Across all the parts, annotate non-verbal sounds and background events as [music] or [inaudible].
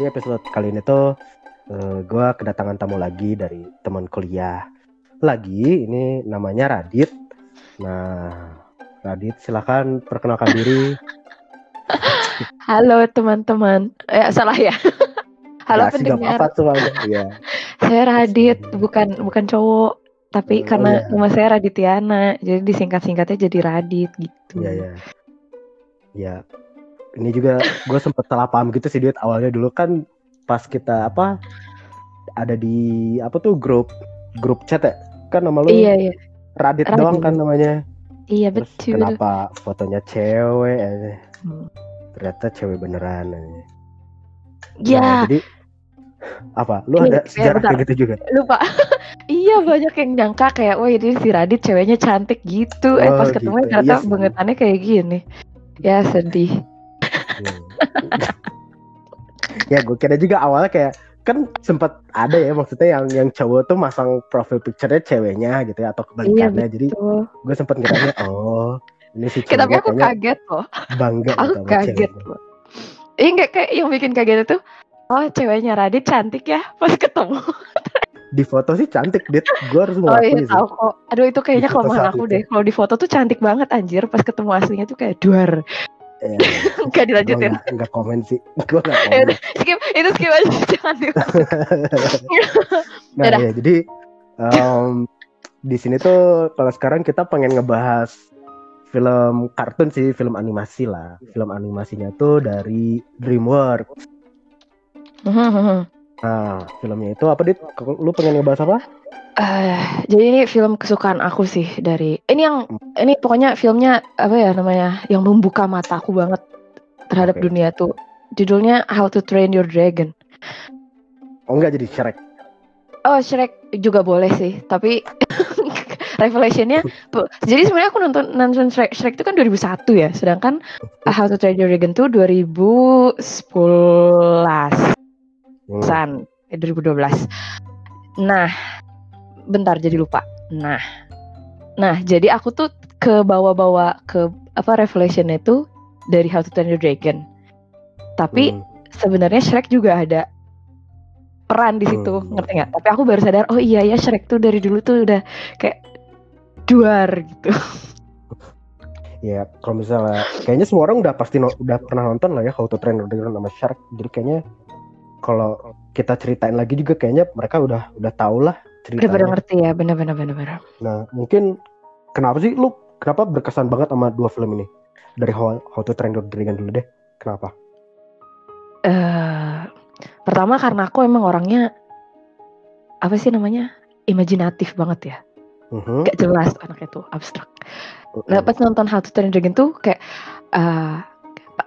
Jadi episode kali ini tuh uh, gue kedatangan tamu lagi dari teman kuliah. Lagi ini namanya Radit. Nah, Radit silakan perkenalkan [laughs] diri. Halo teman-teman. Eh salah ya. [laughs] Halo gak pendengar. apa-apa tuh. Iya. Saya Radit, bukan bukan cowok, tapi Oh, karena iya. nama saya Raditiana, jadi disingkat-singkatnya jadi Radit gitu. Iya, iya. Ya. Ini juga gue sempet salah paham gitu sih Dit awalnya dulu kan pas kita apa ada di apa tuh grup grup chat ya kan nama lu Iya, iya. Radit, Radit. doang kan namanya Iya terus betul. kenapa fotonya cewek aja Hmm. ternyata cewek beneran aja. Ya, Nah, jadi apa lu Ini, ada sejarah bentar. kayak gitu juga lupa. [laughs] iya banyak yang nyangka kayak, wah ini si Radit ceweknya cantik gitu. eh Oh, pas ketemu gitu. ternyata Iya sih. bengetannya kayak gini. Ya sedih. Ya gue kira juga awalnya kayak kan sempat ada ya maksudnya yang yang cowok tuh masang profil picture-nya ceweknya gitu ya atau kebalikannya jadi Tuh. gue sempat ngiranya oh ini si Kayak, tapi aku kaget loh. bangga Aku gitu kaget ceweknya. loh. Iya nggak kayak yang bikin kaget itu. Oh ceweknya Radit cantik ya [laughs] pas ketemu. di foto sih cantik dit gue harus Oh iya sih kok. Aduh itu kayaknya kelemahan aku itu. deh. Kalau di foto tuh cantik banget anjir. Pas ketemu aslinya tuh kayak duar. Eh, Gak gue dilanjutin. nggak nggak komen sih. [laughs] Gue nggak Ya komen. udah, skip. Itu skip aja [laughs] jangan [laughs] nah Yaudah. ya jadi em, di sini tuh kalau sekarang kita pengen ngebahas film kartun sih film animasi lah. Film animasinya tuh dari DreamWorks nah filmnya itu apa dit lu pengen ngebahas apa Eh, jadi ini film kesukaan aku sih dari ini yang ini pokoknya filmnya apa ya namanya yang membuka mataku banget terhadap Oke. dunia tuh. Judulnya How to Train Your Dragon. oh enggak jadi Shrek Oh Shrek juga boleh sih, tapi [laughs] revelationnya jadi sebenarnya aku nonton nonton Shrek, Shrek itu kan 2001 ya, sedangkan uh, How to Train Your Dragon tuh 2011 Hmm. San eh, 2012. Nah, bentar jadi lupa. Nah, nah jadi aku tuh ke bawa-bawa ke apa revelationnya itu dari How to Train Your Dragon. Tapi Hmm. sebenarnya Shrek juga ada peran di situ, Hmm. ngerti nggak? Tapi aku baru sadar, oh iya ya Shrek tuh dari dulu tuh udah kayak duar gitu. [laughs] ya kalau misalnya kayaknya semua orang udah pasti no- udah pernah nonton lah ya How to Train Your Dragon sama Shark jadi kayaknya kalau kita ceritain lagi juga kayaknya mereka udah udah tahu lah Udah pada ngerti ya, bener-bener bener-bener. Nah, mungkin kenapa sih lu kenapa berkesan banget sama dua film ini? Dari How, How to Train Your Dragon dulu deh. Kenapa? eh pertama karena aku emang orangnya apa sih namanya imajinatif banget ya, Mhm. gak jelas anaknya tuh abstrak. Mhm. Nah pas nonton How to Train Your Dragon tuh kayak eh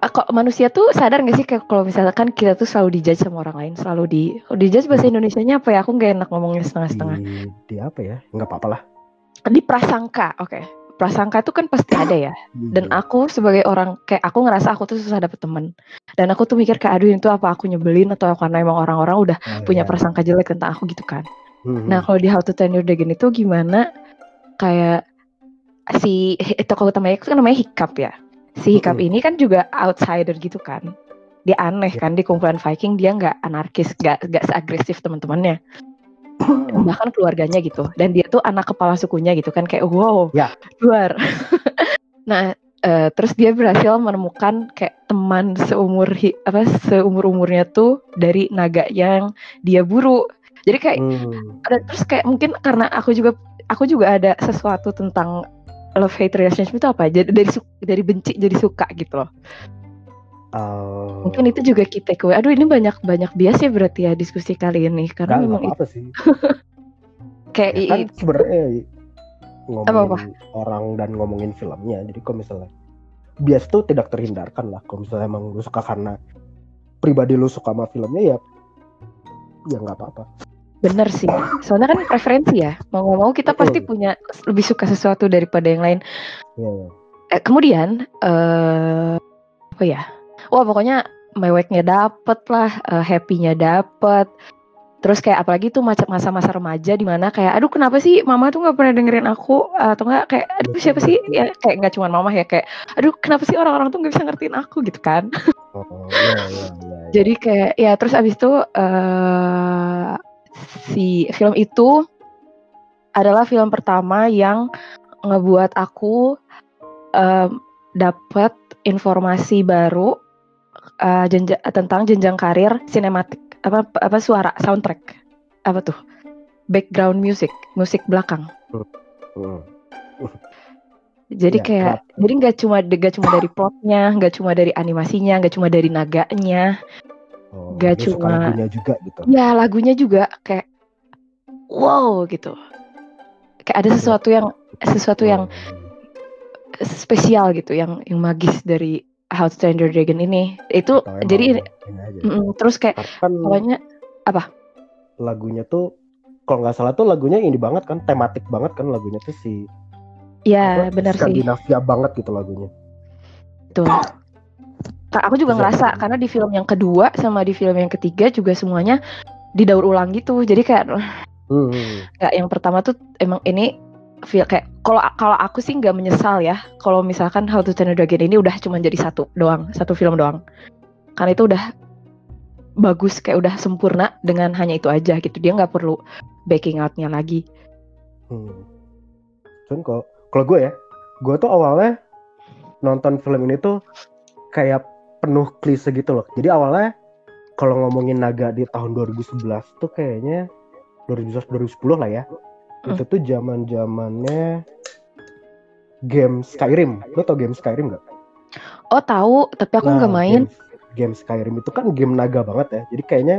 kok manusia tuh sadar gak sih kayak kalau misalkan kita tuh selalu dijudge sama orang lain, selalu di dijudge bahasa Indonesianya apa ya? Aku gak enak ngomongnya setengah-setengah. di, di apa ya? Nggak apa-apa lah. Di prasangka, oke. Prasangka itu kan pasti ada ya. Dan Mhm. aku sebagai orang kayak aku ngerasa aku tuh susah dapet temen. Dan aku tuh mikir kayak aduh itu apa aku nyebelin atau karena emang orang-orang udah Ah, punya ya. prasangka jelek tentang aku gitu kan. Mhm. Nah kalau di How to Train Your Dragon itu gimana kayak si tokoh utamanya itu kan namanya Hiccup ya. Si Hiccup Mm-mm. ini kan juga outsider gitu kan. Dia aneh Ya. kan di kumpulan Viking dia nggak anarkis, nggak nggak seagresif teman-temannya. Bahkan keluarganya gitu. Dan dia tuh anak kepala sukunya gitu kan kayak wow, Ya. luar. [laughs] nah eh, terus dia berhasil menemukan kayak teman seumur apa seumur umurnya tuh dari naga yang dia buru. Jadi kayak Hmm. ada terus kayak mungkin karena aku juga aku juga ada sesuatu tentang love hate relationship itu apa jadi dari dari benci jadi suka gitu loh Oh. mungkin itu juga kita kue aduh ini banyak banyak bias ya berarti ya diskusi kali ini karena nggak memang itu sih. [laughs] kayak Ya kan sebenarnya ngomongin Apa-apa? orang dan ngomongin filmnya. Jadi kalau misalnya bias tuh tidak terhindarkan lah. Kalau misalnya emang lu suka karena pribadi lu suka sama filmnya ya ya nggak apa-apa. Bener sih. Soalnya kan preferensi ya. Mau nggak mau kita pasti punya lebih suka sesuatu daripada yang lain. Ya, ya. eh, kemudian eh apa ya. Wah pokoknya meweknya dapet lah eh, happy-nya dapet. Terus kayak apalagi tuh macam masa-masa remaja di mana kayak aduh kenapa sih mama tuh nggak pernah dengerin aku? Atau enggak kayak aduh siapa sih? ya kayak nggak cuma mama ya kayak aduh kenapa sih orang-orang tuh nggak bisa ngertiin aku? Gitu kan. Oh, iya, iya, iya, iya. Jadi kayak ya terus abis itu uh, si film itu adalah film pertama yang ngebuat aku um, dapat informasi baru uh, jenja, tentang jenjang karir sinematik apa apa suara soundtrack apa tuh background music musik belakang. Hmm. Jadi ya, kayak kenapa? jadi nggak cuma nggak cuma dari plotnya, nggak cuma dari animasinya, nggak cuma dari naganya, oh, oh, cuma lagunya juga gitu. Ya lagunya juga kayak wow gitu. Kayak ada sesuatu yang sesuatu yang oh. spesial gitu, yang yang magis dari How to Train Your Dragon ini. Itu jadi mm, terus kayak kan, pokoknya apa? Lagunya tuh kalau nggak salah tuh lagunya ini banget kan, tematik banget kan lagunya tuh si Iya benar sih. Skandinavia banget gitu lagunya. Tuh. Aku juga ngerasa karena di film yang kedua sama di film yang ketiga juga semuanya didaur ulang gitu. Jadi kayak hmm. kayak yang pertama tuh emang ini feel kayak kalau kalau aku sih nggak menyesal ya kalau misalkan How to Train Your Dragon ini udah cuma jadi satu doang, satu film doang. Karena itu udah bagus kayak udah sempurna dengan hanya itu aja gitu. Dia nggak perlu backing outnya lagi. Hmm. Cuman kalau gue ya gue tuh awalnya nonton film ini tuh kayak penuh klise gitu loh. Jadi awalnya kalau ngomongin naga di tahun 2011 tuh kayaknya 2011 2010 lah ya. Hmm. itu tuh zaman zamannya game Skyrim. Lo tau game Skyrim gak? Oh tahu tapi aku nggak nah, main. game, game Skyrim itu kan game naga banget ya. Jadi kayaknya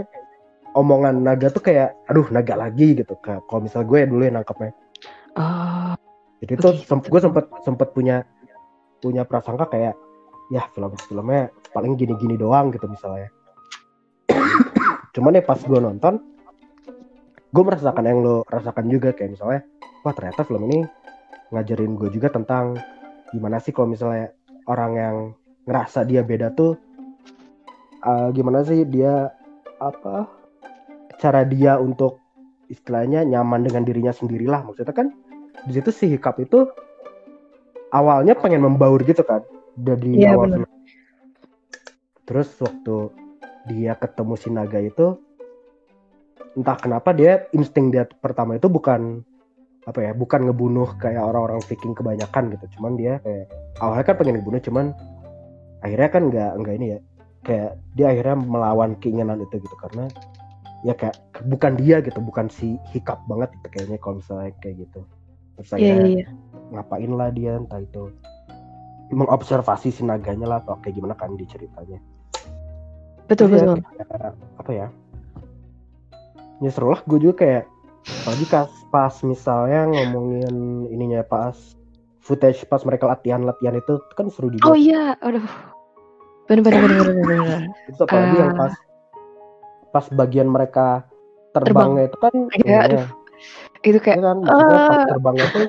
omongan naga tuh kayak aduh naga lagi gitu. Kalau misal gue ya dulu yang nangkepnya. Oh jadi tuh okay. gue sempet sempet punya punya prasangka kayak ya film-filmnya paling gini-gini doang gitu misalnya. [coughs] Cuman ya pas gue nonton gue merasakan yang lo rasakan juga kayak misalnya wah ternyata film ini ngajarin gue juga tentang gimana sih kalau misalnya orang yang ngerasa dia beda tuh uh, gimana sih dia apa cara dia untuk istilahnya nyaman dengan dirinya sendirilah. Maksudnya kan di situ si Hikap itu awalnya pengen membaur gitu kan dari iya, awal film. Terus waktu dia ketemu si naga itu entah kenapa dia insting dia pertama itu bukan apa ya bukan ngebunuh kayak orang-orang Viking kebanyakan gitu. Cuman dia kayak awalnya kan pengen ngebunuh cuman akhirnya kan nggak nggak ini ya kayak dia akhirnya melawan keinginan itu gitu. Karena ya kayak bukan dia gitu bukan si hikap banget itu kayaknya kalau misalnya kayak gitu. Terus yeah, yeah. ngapain lah dia entah itu mengobservasi si naganya lah atau kayak gimana kan di ceritanya. Betul terus betul. ya, kayak, apa ya ya seru lah. Gue juga kayak apalagi pas, pas misalnya ngomongin ininya pas footage pas mereka latihan latihan itu kan seru juga. Oh iya aduh. Bener bener bener bener bener itu apalagi uh... yang pas pas bagian mereka terbangnya terbang. itu kan ya, aduh. Itu kayak kan uh... pas terbangnya tuh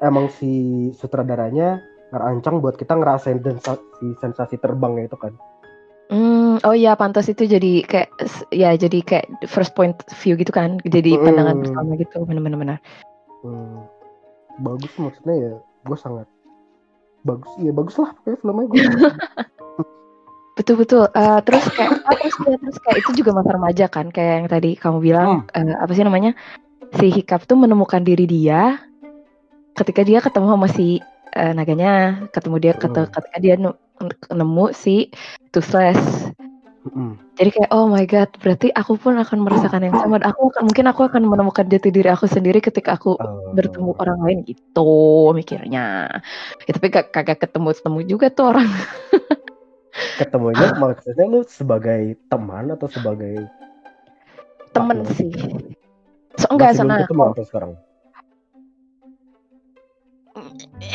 emang si sutradaranya ngerancang buat kita ngerasain sensasi sensasi terbangnya itu kan Hmm, oh iya pantas itu jadi kayak ya jadi kayak first point view gitu kan, jadi pandangan hmm. pertama gitu, benar-benar. Hmm. Bagus maksudnya ya, gue sangat bagus, ya bagus lah kayak filmnya gue. [laughs] betul betul. Uh, terus kayak oh, terus, ya, terus kayak itu juga masa remaja kan, kayak yang tadi kamu bilang hmm. uh, apa sih namanya? si Hikap tuh menemukan diri dia ketika dia ketemu sama si uh, naganya, ketemu dia ketika, ketika dia nemu si Toothless. Mm. Jadi kayak oh my god, berarti aku pun akan merasakan yang sama. Aku akan mungkin aku akan menemukan jati diri aku sendiri ketika aku oh. bertemu orang lain gitu mikirnya. Ya, tapi kagak ketemu ketemu juga tuh orang. [laughs] Ketemunya maksudnya lu sebagai teman atau sebagai temen sih So, enggak sana. sekarang?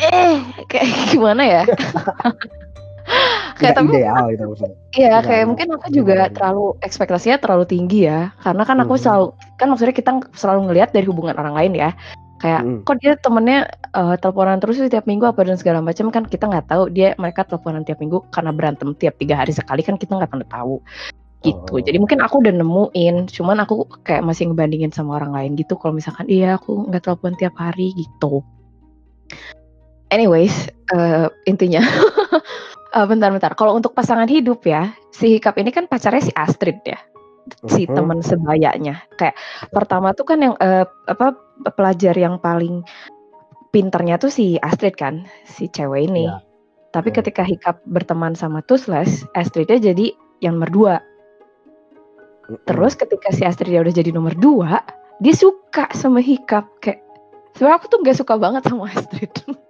Eh, kayak [laughs] gimana ya? [laughs] kayak tapi ideal itu maksudnya. Iya, kayak mungkin aku juga terlalu ekspektasinya terlalu tinggi ya. Karena kan aku hmm. selalu kan maksudnya kita selalu ngelihat dari hubungan orang lain ya. Kayak hmm. kok dia temennya uh, teleponan terus setiap minggu apa dan segala macam kan kita nggak tahu dia mereka teleponan tiap minggu karena berantem tiap tiga hari sekali kan kita nggak pernah tahu gitu. Oh. Jadi mungkin aku udah nemuin, cuman aku kayak masih ngebandingin sama orang lain gitu. Kalau misalkan iya aku nggak telepon tiap hari gitu. Anyways, uh, intinya [laughs] Eh, bentar-bentar. Kalau untuk pasangan hidup ya, si Hikap ini kan pacarnya si Astrid ya, si Mhm. teman sebayanya. Kayak pertama tuh kan yang eh, apa pelajar yang paling pinternya tuh si Astrid kan, si cewek ini. Iya. Tapi Iya. ketika Hikap berteman sama Toothless, Astridnya jadi yang nomor dua. Terus ketika si Astrid udah jadi nomor dua, dia suka sama Hikap kayak sebenarnya aku tuh nggak suka banget sama Astrid. [laughs]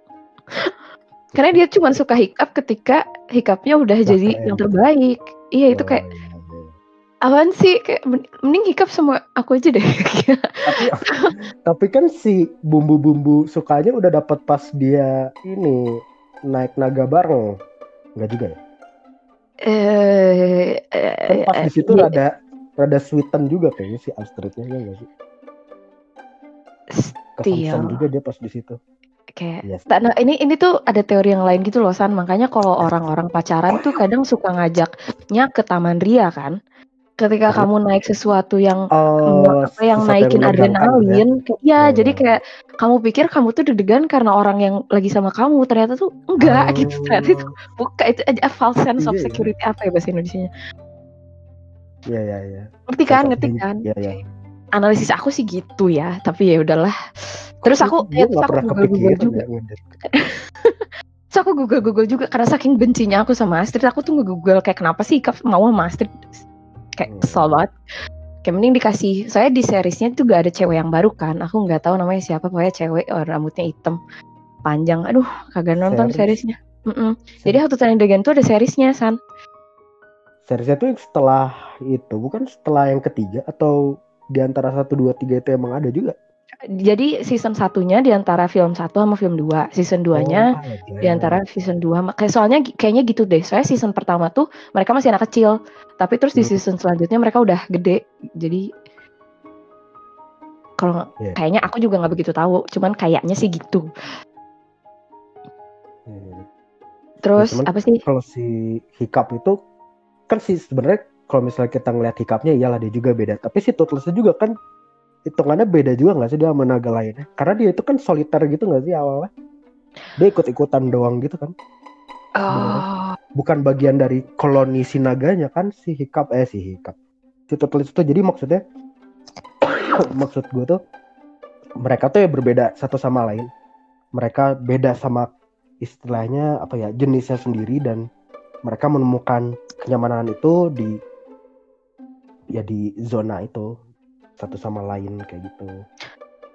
Karena dia cuma suka Hikap ketika Hikapnya udah Udah jadi yang terbaik. Iya itu Oh, kayak iya, iya. apaan sih kayak men- mending Hikap sama aku aja deh. [laughs] tapi tapi kan si bumbu-bumbu sukanya udah dapat pas dia ini naik naga bareng nggak juga ya Eh, kan eh, pas di situ iya, rada rada sweeten juga kayaknya si Astridnya ya nggak sih Still. juga dia pas di situ kayak Yes. tak- nah, ini ini tuh ada teori yang lain gitu loh San makanya kalau orang-orang pacaran tuh kadang suka ngajaknya ke Taman Ria kan ketika kamu naik sesuatu yang oh apa yang naikin gitu ya. adrenalin kayak ya Iya, jadi iya. kayak kamu pikir kamu tuh deg-degan karena orang yang lagi sama kamu ternyata tuh enggak Oh. [laughs] gitu ternyata itu bukan itu aja false sense of Iya, iya. security apa ya bahasa Indonesia Iya iya iya. ngerti kan of ngerti kan Iya iya. analisis aku sih gitu ya tapi ya udahlah terus aku ya, [laughs] terus aku google google juga ya terus aku google google juga karena saking bencinya aku sama Astrid aku tuh nge-google kayak kenapa sih Kak mau sama Astrid kayak Hmm. kesel banget kayak mending dikasih saya di seriesnya tuh gak ada cewek yang baru kan aku nggak tahu namanya siapa pokoknya cewek oh, rambutnya hitam panjang aduh kagak nonton Series? seriesnya Mm-mm. jadi How to Train Your Dragon tuh ada seriesnya San Seriesnya tuh setelah itu bukan setelah yang ketiga atau di antara satu dua tiga itu emang ada juga. Jadi season satunya di antara film 1 sama film 2 season 2 nya Oh, ada. di antara season 2 kayak soalnya kayaknya gitu deh soalnya season pertama tuh mereka masih anak kecil tapi terus di Hmm. season selanjutnya mereka udah gede jadi kalau Iya. kayaknya aku juga nggak begitu tahu cuman kayaknya sih gitu Hmm. terus cuman apa sih Kalau si Hikap itu kan sih sebenarnya kalau misalnya kita ngeliat Hikapnya iyalah dia juga beda. Tapi si Toothless juga kan hitungannya beda juga nggak sih dia sama naga lainnya? Karena dia itu kan soliter gitu nggak sih awalnya? Dia ikut-ikutan doang gitu kan? oh Bukan bagian dari koloni si naganya kan si Hikap eh si Hikap. Si Toothless itu jadi maksudnya [coughs] maksud gue tuh mereka tuh ya berbeda satu sama lain. Mereka beda sama istilahnya apa ya jenisnya sendiri dan mereka menemukan kenyamanan itu di ya di zona itu satu sama lain kayak gitu.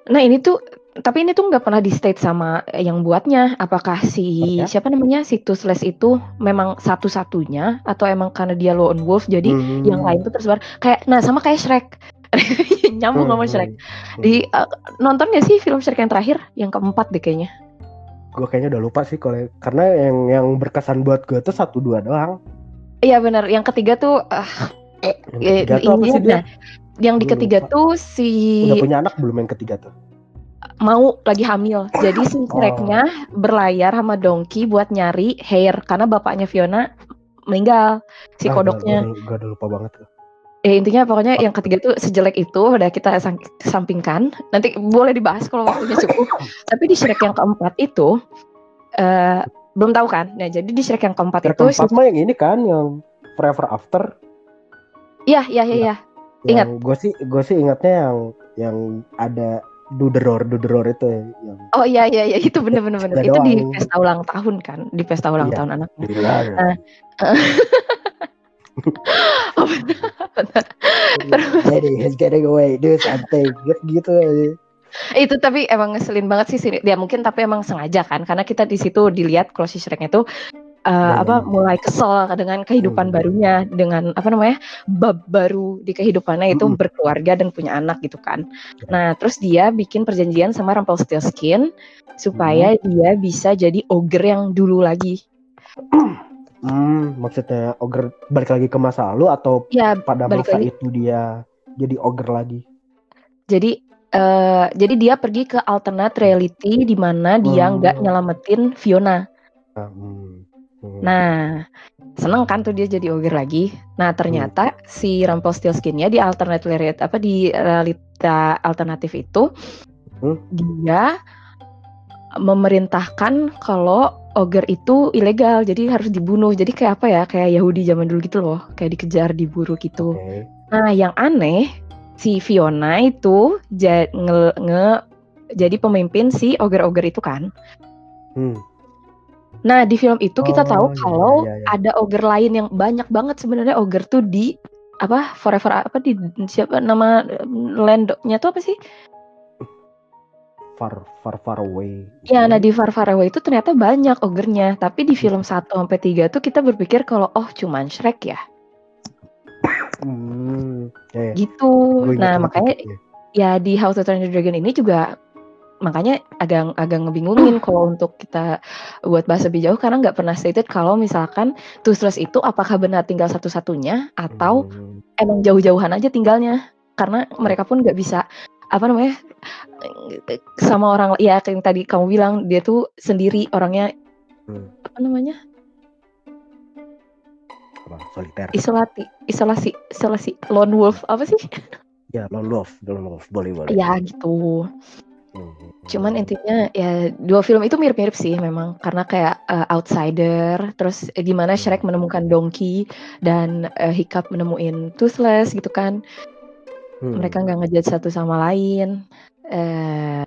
nah ini tuh tapi ini tuh nggak pernah di state sama yang buatnya apakah si ya? siapa namanya si Toothless itu memang satu-satunya atau emang karena dia lone wolf jadi Hmm. yang lain tuh tersebar kayak nah sama kayak Shrek [laughs] nyambung sama Shrek di uh, nonton gak sih film Shrek yang terakhir yang keempat deh kayaknya gue kayaknya udah lupa sih kalau karena yang yang berkesan buat gue tuh satu dua doang. iya benar yang ketiga tuh eh, Yang eh, tuh apa ini sih dia? nah, yang di ketiga lupa. tuh si Udah punya anak belum yang ketiga tuh? mau lagi hamil jadi si Oh. Shreknya berlayar sama Donkey buat nyari hair karena bapaknya Fiona meninggal si Ah, kodoknya Gue udah, udah lupa banget tuh. Eh intinya pokoknya yang ketiga tuh sejelek itu udah kita sang- sampingkan. Nanti boleh dibahas kalau waktunya cukup. [laughs] Tapi di Shrek yang keempat itu eh belum tahu kan. Nah, jadi di Shrek yang keempat Yang itu keempat mah yang ini kan yang Forever After. Iya, iya, iya, iya. Ingat. Gue sih gue sih ingatnya yang yang ada Duderor Duderor itu ya, yang Oh iya iya iya itu bener bener bener. Itu di pesta ulang tahun kan, di pesta ulang Iya. tahun anaknya. bilang [laughs] Oh, bener, bener. Daddy is getting away do something gitu, gitu aja. itu tapi emang ngeselin banget sih sini. Ya mungkin tapi emang sengaja kan karena kita di situ dilihat kalau si Shreknya Ya, apa mulai kesel dengan kehidupan Hmm. barunya dengan apa namanya bab baru di kehidupannya itu Mm-mm. berkeluarga dan punya anak gitu kan. Ya. Nah terus dia bikin perjanjian sama Rumpelstiltskin supaya dia bisa jadi ogre yang dulu lagi. Hmm, maksudnya ogre balik lagi ke masa lalu atau Ya pada masa lagi. itu dia jadi ogre lagi? jadi eh, jadi dia pergi ke alternate reality di mana dia Hmm. nggak nyelamatin Fiona. Ah, hmm. Hmm. Nah, seneng kan tuh dia jadi ogre lagi. Nah, ternyata si Rumpelstiltskin-nya di alternate reality apa di realita alternatif itu Hmm. dia memerintahkan kalau ogre itu ilegal, jadi harus dibunuh. Jadi kayak apa ya? Kayak Yahudi zaman dulu gitu loh, kayak dikejar, diburu gitu. Oke. Nah, yang aneh si Fiona itu ja- nge, nge- jadi pemimpin si ogre-ogre itu kan. Hmm. Nah, di film itu kita Oh, tahu iya, kalau iya, iya. ada ogre lain yang banyak banget sebenarnya ogre tuh di apa forever apa di siapa nama landnya tuh apa sih? Far far far away. Ya, nah di Far Far Away itu ternyata banyak oggernya, tapi di film 1 sampai 3 tuh kita berpikir kalau oh cuman Shrek ya, Hmm. Ya, ya. gitu. Nah, makanya ya. ya di How to Train Your Dragon ini juga makanya agak agak ngebingungin kalau untuk kita buat bahas lebih jauh karena nggak pernah stated kalau misalkan Toothless itu apakah benar tinggal satu-satunya atau Hmm. emang jauh-jauhan aja tinggalnya. Karena mereka pun nggak bisa apa namanya sama orang ya kayak yang tadi kamu bilang dia tuh sendiri orangnya Hmm. apa namanya? Apa? Soliter. Isolasi isolasi isolasi. Lone wolf apa sih? Ya lone wolf lone wolf. Boleh boleh. Ya gitu. Cuman intinya ya dua film itu mirip-mirip sih memang. Karena kayak uh, outsider terus eh, gimana Shrek menemukan Donkey dan uh, Hiccup menemuin Toothless gitu kan. Hmm. mereka nggak ngejudge satu sama lain. Eh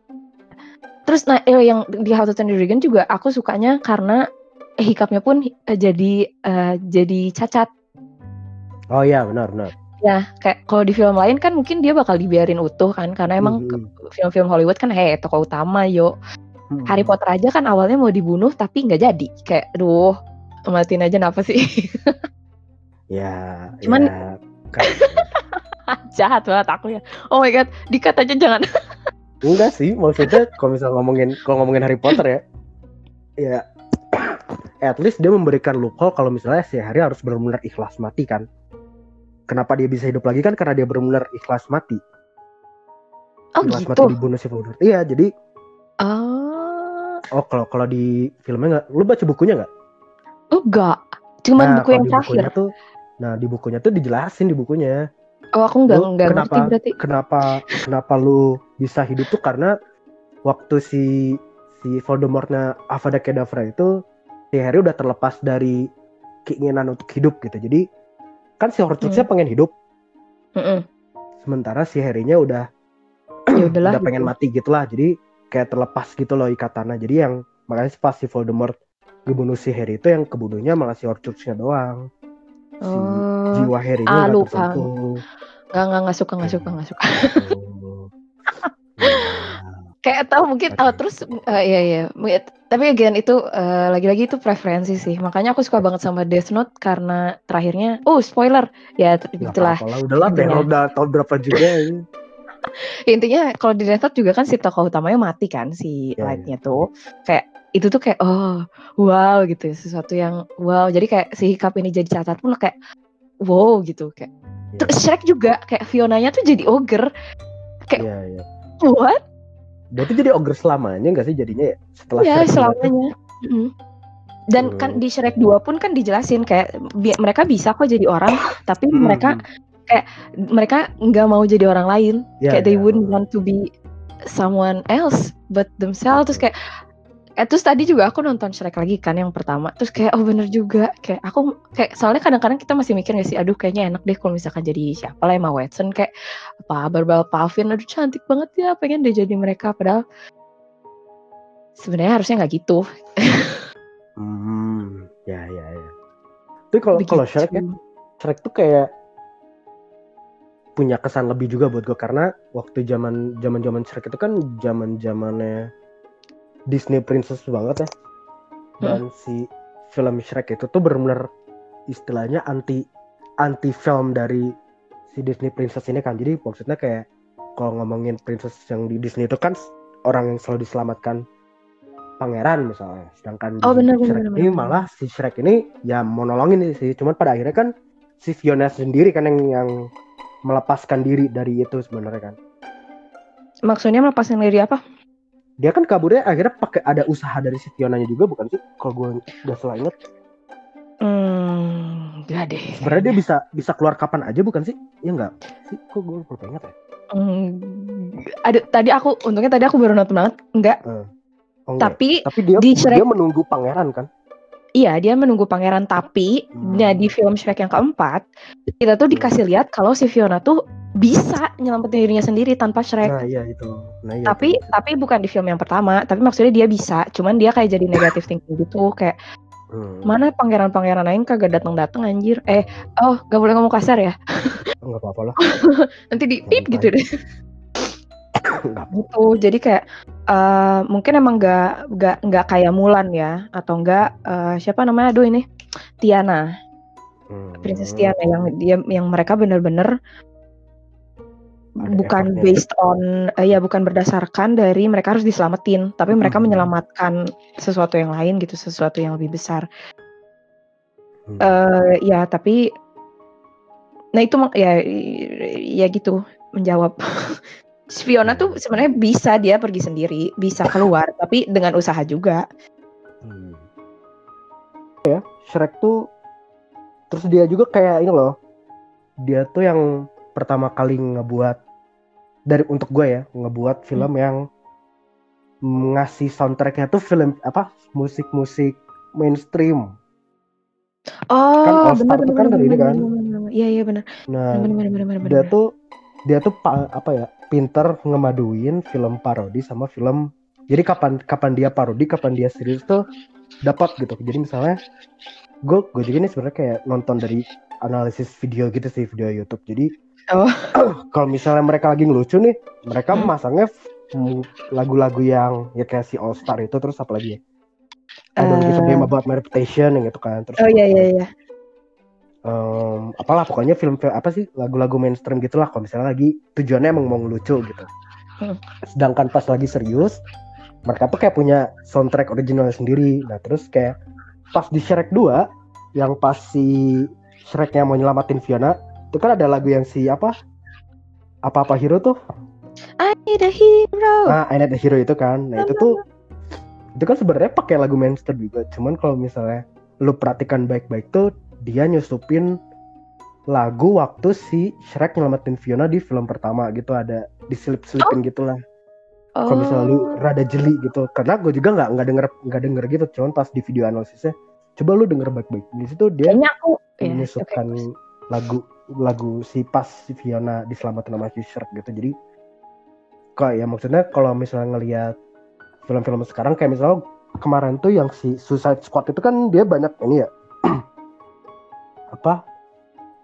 terus nah eh, yang di How to Train Your Dragon juga aku sukanya karena Hiccupnya pun eh, jadi eh, jadi cacat. Oh ya benar benar ya kayak kalau di film lain kan mungkin dia bakal dibiarin utuh kan karena emang Hmm, film-film Hollywood kan hei tokoh utama yo. Hmm. Harry Potter aja kan awalnya mau dibunuh tapi nggak jadi. Kayak aduh matiin aja napa sih. [laughs] Ya Cuman- ya, kan. [laughs] jahat banget aku ya. Oh my god dikat aja jangan. [laughs] Enggak sih maksudnya kalau misal ngomongin kalau ngomongin Harry Potter ya ya [clears throat] at least dia memberikan loophole kalau misalnya si Harry harus benar-benar ikhlas mati kan kenapa dia bisa hidup lagi? Kan karena dia benar-benar ikhlas mati. Oh ikhlas gitu? mati dibunuh si Voldemort. Iya jadi oh. Oh kalau kalau di filmnya nggak? Lu baca bukunya nggak? Enggak. Cuman nah buku yang terakhir. tuh nah di bukunya tuh dijelasin di bukunya. Oh aku nggak Lu nggak kenapa- ngerti berarti. kenapa kenapa lu bisa hidup tuh? Karena waktu si si Voldemortnya Avada Kedavra itu si Harry udah terlepas dari keinginan untuk hidup gitu. Jadi kan si Horcruxnya pengen hidup Mm-mm. sementara si Harry-nya udah [clears throat] Ya udahlah. udah pengen gitu. mati gitulah jadi kayak terlepas gitu loh ikatannya jadi yang makanya pas si Voldemort ngebunuh si Harry itu yang kebunuhnya malah si Horcruxnya doang si Oh, jiwa Harry-nya ah, nggak lupa. tersentuh nggak nggak nggak suka nggak suka nggak suka. [laughs] Ya. Kayak tahu mungkin Oke. oh, terus iya iya. Mungkin- Tapi again itu eh, lagi-lagi itu preferensi sih. Makanya aku suka banget sama Death Note karena terakhirnya oh spoiler ya itulah apa-apa lah, udah tahun berapa juga ini. [laughs] intinya kalau di Death Note juga kan si tokoh utamanya mati kan si Iya, Lightnya tuh kayak itu tuh kayak oh wow gitu sesuatu yang wow jadi kayak si Hiccup ini jadi catat pun kayak wow gitu kayak Iya, terus Shrek juga kayak Fionanya tuh jadi ogre kayak- Iya, iya. what Tuh jadi ogre selamanya nggak sih jadinya ya? Setelah ya Shrek selamanya Mm. dan Hmm. kan di Shrek 2 pun kan dijelasin kayak bi- mereka bisa kok jadi orang tapi Hmm. mereka kayak mereka nggak mau jadi orang lain Iya, kayak they iya. wouldn't want to be someone else but themselves terus kayak eh, terus tadi juga aku nonton Shrek lagi kan yang pertama. Terus kayak oh bener juga. Kayak aku kayak soalnya kadang-kadang kita masih mikir gak sih aduh kayaknya enak deh kalau misalkan jadi siapa lah Emma Watson. Kayak apa Barbara Palvin aduh cantik banget ya pengen deh jadi mereka. Padahal sebenarnya harusnya nggak gitu. Hmm, ya ya ya. Tapi kalau kalau. Shrek ya, Shrek tuh kayak punya kesan lebih juga buat gue karena waktu zaman zaman zaman Shrek itu kan zaman zamannya Disney Princess banget ya. Dan si film Shrek itu tuh benar-benar istilahnya anti anti film dari si Disney Princess ini kan. Jadi maksudnya kayak kalau ngomongin princess yang di Disney itu kan orang yang selalu diselamatkan pangeran misalnya. Sedangkan Oh, di benar, Shrek benar, ini benar. malah si Shrek ini ya mau nolongin sih. Cuman pada akhirnya kan si Fiona sendiri kan yang yang melepaskan diri dari itu sebenarnya kan. maksudnya melepaskan diri apa Dia kan kaburnya akhirnya pakai ada usaha dari si Fionanya juga bukan sih? Kalau gue nggak salah inget. hmm gak deh Sebenarnya dia bisa bisa keluar kapan aja bukan sih? Ya enggak sih? Kok gue lupa inget ya? Hmm, ada tadi aku untungnya tadi aku baru nonton banget enggak Hmm. Oh, enggak. Tapi tapi dia di Shrek- dia menunggu pangeran kan iya dia menunggu pangeran tapi Hmm. nah di film Shrek yang keempat kita tuh dikasih lihat kalau si Fiona tuh bisa nyelamatin dirinya sendiri tanpa Shrek. nah iya itu. Nah iya tapi itu. tapi bukan di film yang pertama tapi maksudnya dia bisa. Cuman dia kayak jadi negatif thinking gitu kayak Hmm. mana pangeran-pangeran lain kagak datang-datang anjir. Eh oh gak boleh ngomong kasar ya? Nggak apa-apa lah. [laughs] Nanti di pip gitu deh. Gitu. Jadi kayak eh, mungkin emang gak gak nggak kayak Mulan ya? Atau enggak eh, siapa namanya? Aduh ini. Tiana. Hmm. Princess Tiana yang dia yang mereka bener-bener bukan based on eh, ya bukan berdasarkan dari mereka harus diselamatin tapi mereka Hmm. menyelamatkan sesuatu yang lain gitu sesuatu yang lebih besar Hmm. eh ya tapi nah itu ya ya gitu menjawab Si [laughs] Fiona tuh sebenarnya bisa dia pergi sendiri bisa keluar [laughs] tapi dengan usaha juga Hmm. ya Shrek tuh terus dia juga kayak ini loh dia tuh yang pertama kali ngebuat dari untuk gue ya ngebuat film yang ngasih soundtracknya tuh film apa musik-musik mainstream. Oh Kan All Star benar tuh benar kan benar dari ini benar, kan? iya iya benar. Nah benar benar benar dia tuh dia tuh pa- apa ya pinter ngemaduin film parodi sama film jadi kapan kapan dia parodi kapan dia serius tuh dapat gitu. Jadi misalnya gue gue juga nih sebenarnya kayak nonton dari analisis video gitu sih video YouTube. Jadi Oh. [clears throat] kalau misalnya mereka lagi ngelucu nih mereka Hmm. masangnya lagu-lagu yang ya kayak si All Star itu terus apa lagi ya I don't give a Eh. damn about my reputation yang itu kan terus oh iya iya iya em, apalah pokoknya film film apa sih lagu-lagu mainstream gitulah kalau misalnya lagi tujuannya emang mau ngelucu gitu. Hmm. Sedangkan pas lagi serius mereka tuh kayak punya soundtrack original sendiri. Nah terus kayak pas di Shrek 2 yang pas si Shreknya mau nyelamatin Fiona itu kan ada lagu yang si apa? Apa apa hero tuh? I need a hero. Nah I Need a Hero itu kan. Nah itu tuh itu kan sebenarnya pakai lagu mainstream juga. Cuman kalau misalnya lu perhatikan baik-baik tuh dia nyusupin lagu waktu si Shrek nyelamatin Fiona di film pertama gitu. Ada diselip-selipin gitu lah kalau misalnya lu Oh. rada jeli gitu. Karena gue juga nggak nggak denger nggak denger gitu. Cuman pas di video analisisnya coba lu denger baik-baik. Di situ dia kayaknya aku ya, menyusupkan lagu lagu si pas si Fiona diselamatin sama si Shrek gitu. Jadi kok ya maksudnya kalau misalnya ngelihat film-film sekarang kayak misalnya kemarin tuh yang si Suicide Squad itu kan dia banyak ini ya. [clears throat] Apa?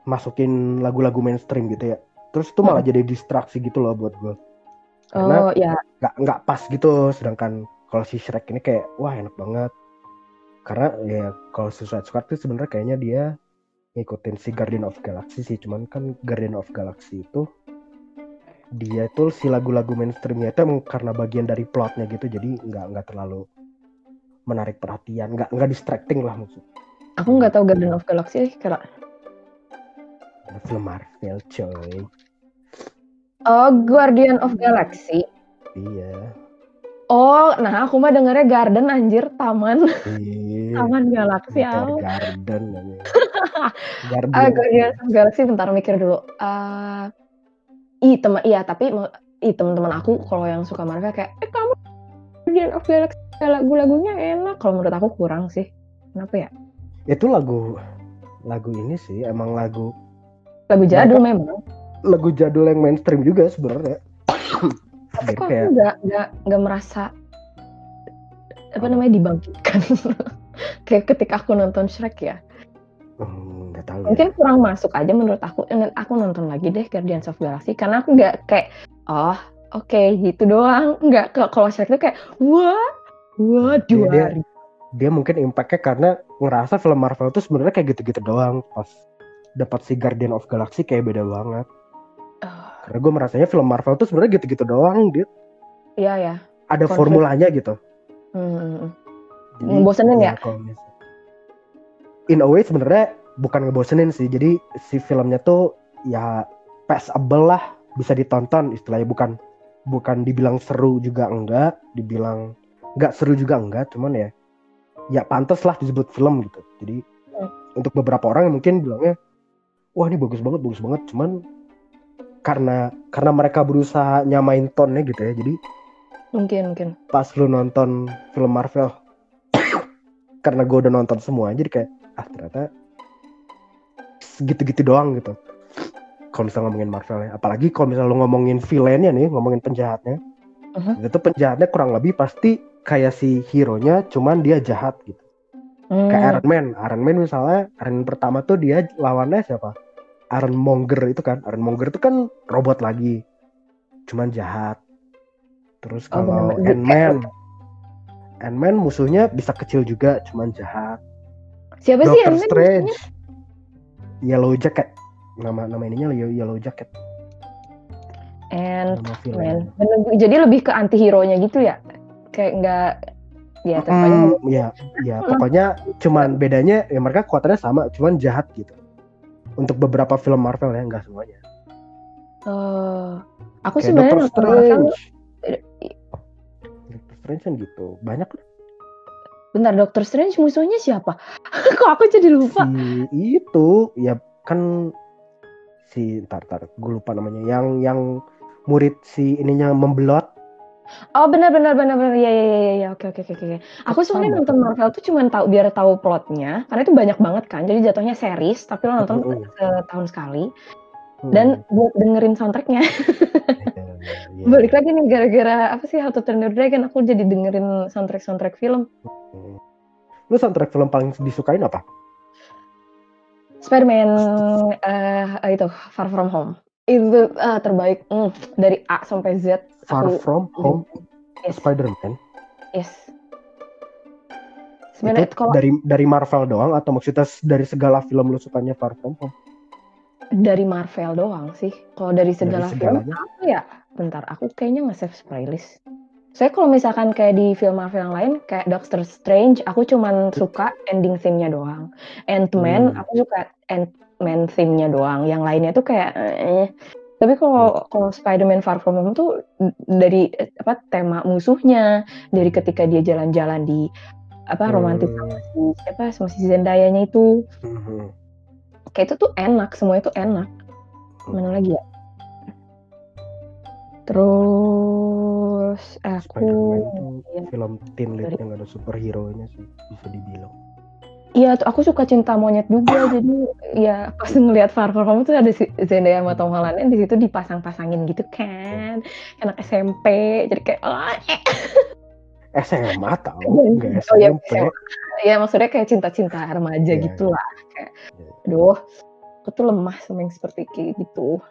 Masukin lagu-lagu mainstream gitu ya. Terus itu malah jadi distraksi gitu loh buat gue oh ya. nggak nggak pas gitu. Sedangkan kalau si Shrek ini kayak wah enak banget. Karena ya kalau Suicide Squad itu sebenarnya kayaknya dia ngikutin si Guardian of Galaxy sih cuman kan Guardian of Galaxy itu dia itu si lagu-lagu mainstreamnya itu emang karena bagian dari plotnya gitu jadi nggak nggak terlalu menarik perhatian nggak nggak distracting lah maksud. Aku nggak tahu Guardian of Galaxy karena film Marvel coy. Oh Guardian of Galaxy? Iya. Oh nah aku mah dengernya Garden anjir taman. Iya. [laughs] Taman ah Garden. [laughs] [laughs] Garden Ah, Guardian of Galaxy bentar mikir dulu. Ah, ih teman iya tapi ih teman-teman aku kalau yang suka Marvel kayak eh kamu Guardian of Galaxy lagu-lagunya enak. Kalau menurut aku kurang sih. Kenapa ya? Itu lagu lagu ini sih emang lagu lagu jadul memang. Lagu jadul yang mainstream juga sebenarnya. [coughs] Tapi kok kayak aku nggak nggak nggak merasa apa? namanya dibangkitkan? [laughs] Kayak ketika aku nonton Shrek ya hmm, tahu ya. mungkin kurang masuk aja menurut aku dan aku nonton lagi deh Guardians of Galaxy karena aku nggak kayak oh oke gitu doang. Nggak kalau Shrek itu kayak wah wah Dia- dua dia- hari dia mungkin impactnya karena ngerasa film Marvel itu sebenarnya kayak gitu-gitu doang. Pas dapat si Guardian of Galaxy kayak beda banget. Oh, karena gue merasanya film Marvel itu sebenarnya gitu-gitu doang dia iya ya ada Konflik. formulanya gitu. Hmm, Jadi, Ngebosenin ya? kalau mis- in a way sebenarnya bukan ngebosenin sih jadi si filmnya tuh ya passable lah bisa ditonton istilahnya bukan bukan dibilang seru juga enggak dibilang enggak seru juga enggak cuman ya ya pantas lah disebut film gitu jadi Hmm. untuk beberapa orang yang mungkin bilangnya wah ini bagus banget bagus banget cuman karena karena mereka berusaha nyamain tonnya gitu ya jadi Mungkin mungkin. pas lu nonton film Marvel [coughs] karena gue udah nonton semua jadi kayak ah ternyata segitu-gitu doang gitu. Kalau misalnya ngomongin Marvel ya apalagi kalau misalnya lu ngomongin villainnya nih ngomongin penjahatnya Mhm. itu penjahatnya kurang lebih pasti kayak si hero nya cuman dia jahat gitu. Hmm. kayak Iron Man. Iron Man misalnya Iron Man pertama tuh dia lawannya siapa? Iron Monger itu kan. Iron Monger itu kan robot lagi cuman jahat. Terus Oh, kalau bener-bener. Ant-Man. Ant-Man musuhnya bisa kecil juga cuman jahat Siapa sih Doctor Ant-Man Strange musuhnya? Yellow Jacket nama nama ininya Yellow Jacket nama Man. jadi lebih ke anti hero-nya gitu ya? Kayak nggak ya Hmm, ngomong- ya ya pokoknya cuman bedanya ya mereka kuatannya sama cuman jahat gitu untuk beberapa film Marvel ya nggak semuanya Eh, aku sebenarnya Doctor nonton Marvel Strange. eh, Doctor Strange kan gitu. Banyak lah. Bentar Doctor Strange musuhnya siapa? [laughs] Kok aku jadi lupa? Si itu ya kan si tar tar gue lupa namanya yang yang murid si ininya membelot Oh benar benar benar benar ya ya ya ya, oke oke oke oke. Aku sebenarnya Sama. nonton Marvel tuh cuma tahu biar tahu plotnya karena itu banyak banget kan. Jadi jatuhnya series tapi lo nonton setahun sekali Hmm, dan buat dengerin soundtracknya. iya. [laughs] Balik lagi nih gara-gara apa sih How to Train Your Dragon aku jadi dengerin soundtrack soundtrack film. Hmm. Lu soundtrack film paling disukain apa? Spider-Man eh itu Far From Home itu eh, terbaik Mm, dari A sampai Z. Far Aku From Home yes Spider-Man. yes. Sebenarnya Itu kalau dari dari Marvel doang atau maksudnya dari segala film lu sukanya Far From Home? Dari Marvel doang sih. Kalau dari segala film segalanya? apa ya? Bentar, aku kayaknya nge-save playlist. Saya kalau misalkan kayak di film Marvel yang lain, kayak Doctor Strange, aku cuman suka ending theme-nya doang. Ant-Man, Hmm. aku suka Ant-Man theme-nya doang. Yang lainnya tuh kayak eh. Tapi kalau kalau Spider-Man Far From Home tuh dari apa tema musuhnya, dari ketika dia jalan-jalan di apa romantis Hmm. sama si siapa sama si Zendaya-nya itu Mhm. Kayak itu tuh enak semua itu enak mana lagi ya terus aku tuh iya. film teen lead yang ada superhero-nya sih bisa dibilang. iya tuh aku suka cinta monyet juga [coughs] jadi ya pas ngelihat Far From Home tuh ada si Zendaya sama Tom Holland di situ dipasang-pasangin gitu kan anak SMP jadi kayak oh, eh. SMA tau, enggak [laughs] Oh, iya, SMP. SMA. ya maksudnya kayak cinta-cinta remaja Iya, gitu lah kayak Iya. aduh aku tuh lemah sama yang seperti kayak gitu.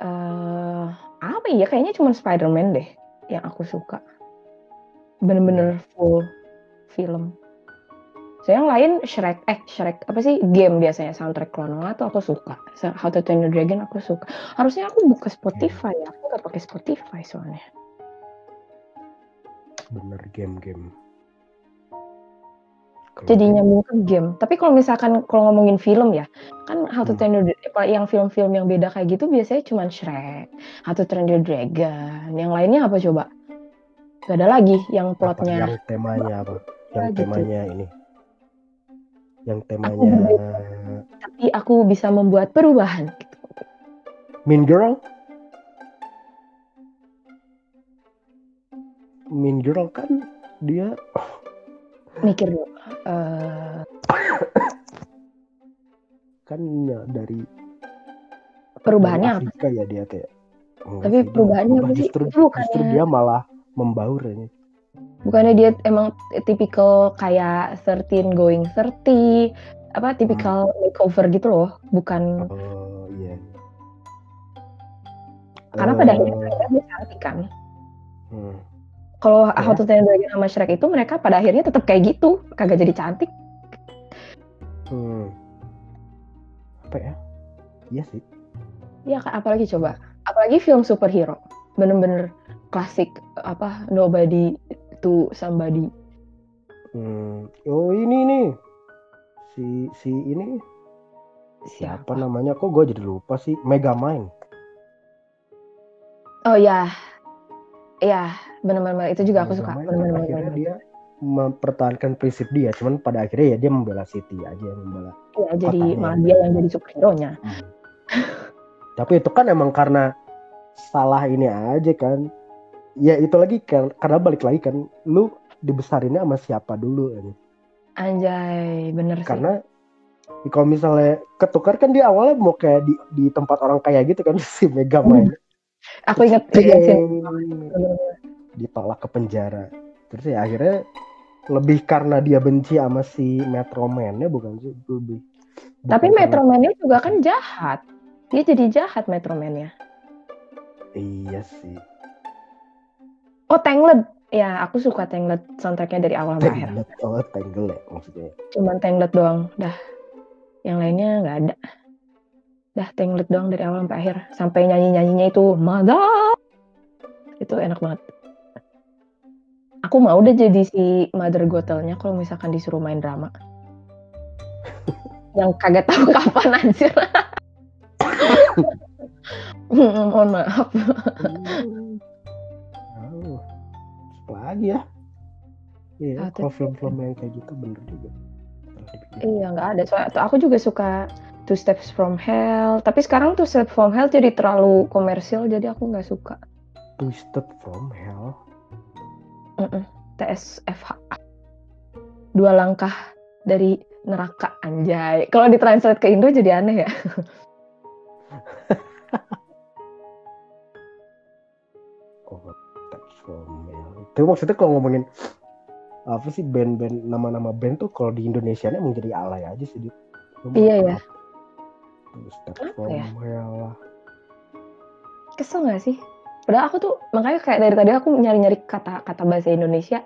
Eh apa ya kayaknya cuma Spider-Man deh yang aku suka. Bener-bener full film. So yang lain Shrek eh Shrek apa sih game biasanya soundtrack Klonoa tuh aku suka. So, How to Train Your Dragon aku suka. Harusnya aku buka Spotify ya aku gak pakai Spotify soalnya Bener game-game. Jadi nyambung ke game. Tapi kalau misalkan kalau ngomongin film ya, kan How to Hmm. Train Your Dragon, yang film-film yang beda kayak gitu biasanya cuma Shrek, How to Train Your Dragon. Yang lainnya apa coba? Gak ada lagi yang apa, plotnya. yang temanya apa? Yang gitu. temanya ini. Yang temanya Tapi aku bisa membuat perubahan. Gitu. Mean Girl. Mean Girl kan dia Mikir dulu. Eh, [coughs] kan ya dari perubahannya dari apa? Afrika ya dia kayak. Enggak Tapi dia perubahannya berubah. apa sih? Justru, Itu bukannya- justru dia malah membaur ya. Bukannya dia emang tipikal kayak 13 going 30, apa tipikal makeover gitu loh, bukan Oh iya. karena pada Eh, akhirnya dia cantik kan. hmm. Kalau Ya. How to Train Dragon sama Shrek itu mereka pada akhirnya tetap kayak gitu, kagak jadi cantik. Hmm. Apa ya? Iya sih. Ya Kak, apalagi coba? Apalagi film superhero. Bener-bener klasik apa nobody to somebody. Hmm. Oh ini nih. Si si ini siapa Siapa? namanya? Kok gue jadi lupa sih? Megamind. Oh ya. Ya, bener-bener itu juga aku suka. Akhirnya bener-bener. dia mempertahankan prinsip dia, cuman pada akhirnya ya dia membela City aja yang membela. Iya, jadi malah dia yang jadi superhero-nya. Tapi itu kan emang karena salah ini aja kan. ya itu lagi kar- karena balik lagi kan lu dibesarinnya sama siapa dulu ini Anjay, bener sih. karena kalau misalnya ketukar kan dia awalnya mau kayak di, di tempat orang kaya gitu kan [laughs] si Mega main Aku inget juga sih. Ditolak ke penjara terus ya akhirnya lebih karena dia benci sama si Metro Man-nya bukan sih lebih Tapi bukan Metro karena- Man-nya juga kan jahat. Dia jadi jahat Metro Man-nya. iya sih Oh, Tangled. Ya, aku suka Tangled soundtracknya dari awal sampai akhir. Tangled oh Tangle ya maksudnya Cuman Tangled doang. Dah. Yang lainnya nggak ada. Dah Tangled doang dari awal sampai akhir. Sampai nyanyi-nyanyinya itu Mother. Itu enak banget. Aku mau udah jadi si Mother Gotelnya kalau misalkan disuruh main drama. [laughs] Yang kagak tahu kapan anjir. Mohon maaf. Oh, lagi ya? Iya, kalau film-film yang kayak gitu bener juga. Iya nggak ada. Soalnya aku juga suka Two Steps from Hell. Tapi sekarang Two Steps from Hell jadi terlalu komersil, jadi aku nggak suka. Twisted from Hell. TSFH. Dua langkah dari neraka anjay. Kalau ditranslate ke Indo jadi aneh ya. [laughs] Oh, Twisted from Hell. Itu maksudnya kalau ngomongin apa sih band-band nama-nama band tuh kalau di Indonesia emang jadi alay aja sih Iya, ya. Apa? Ya? Lah. Kesel nggak sih? Padahal aku tuh makanya kayak dari tadi aku nyari-nyari kata-kata bahasa Indonesia.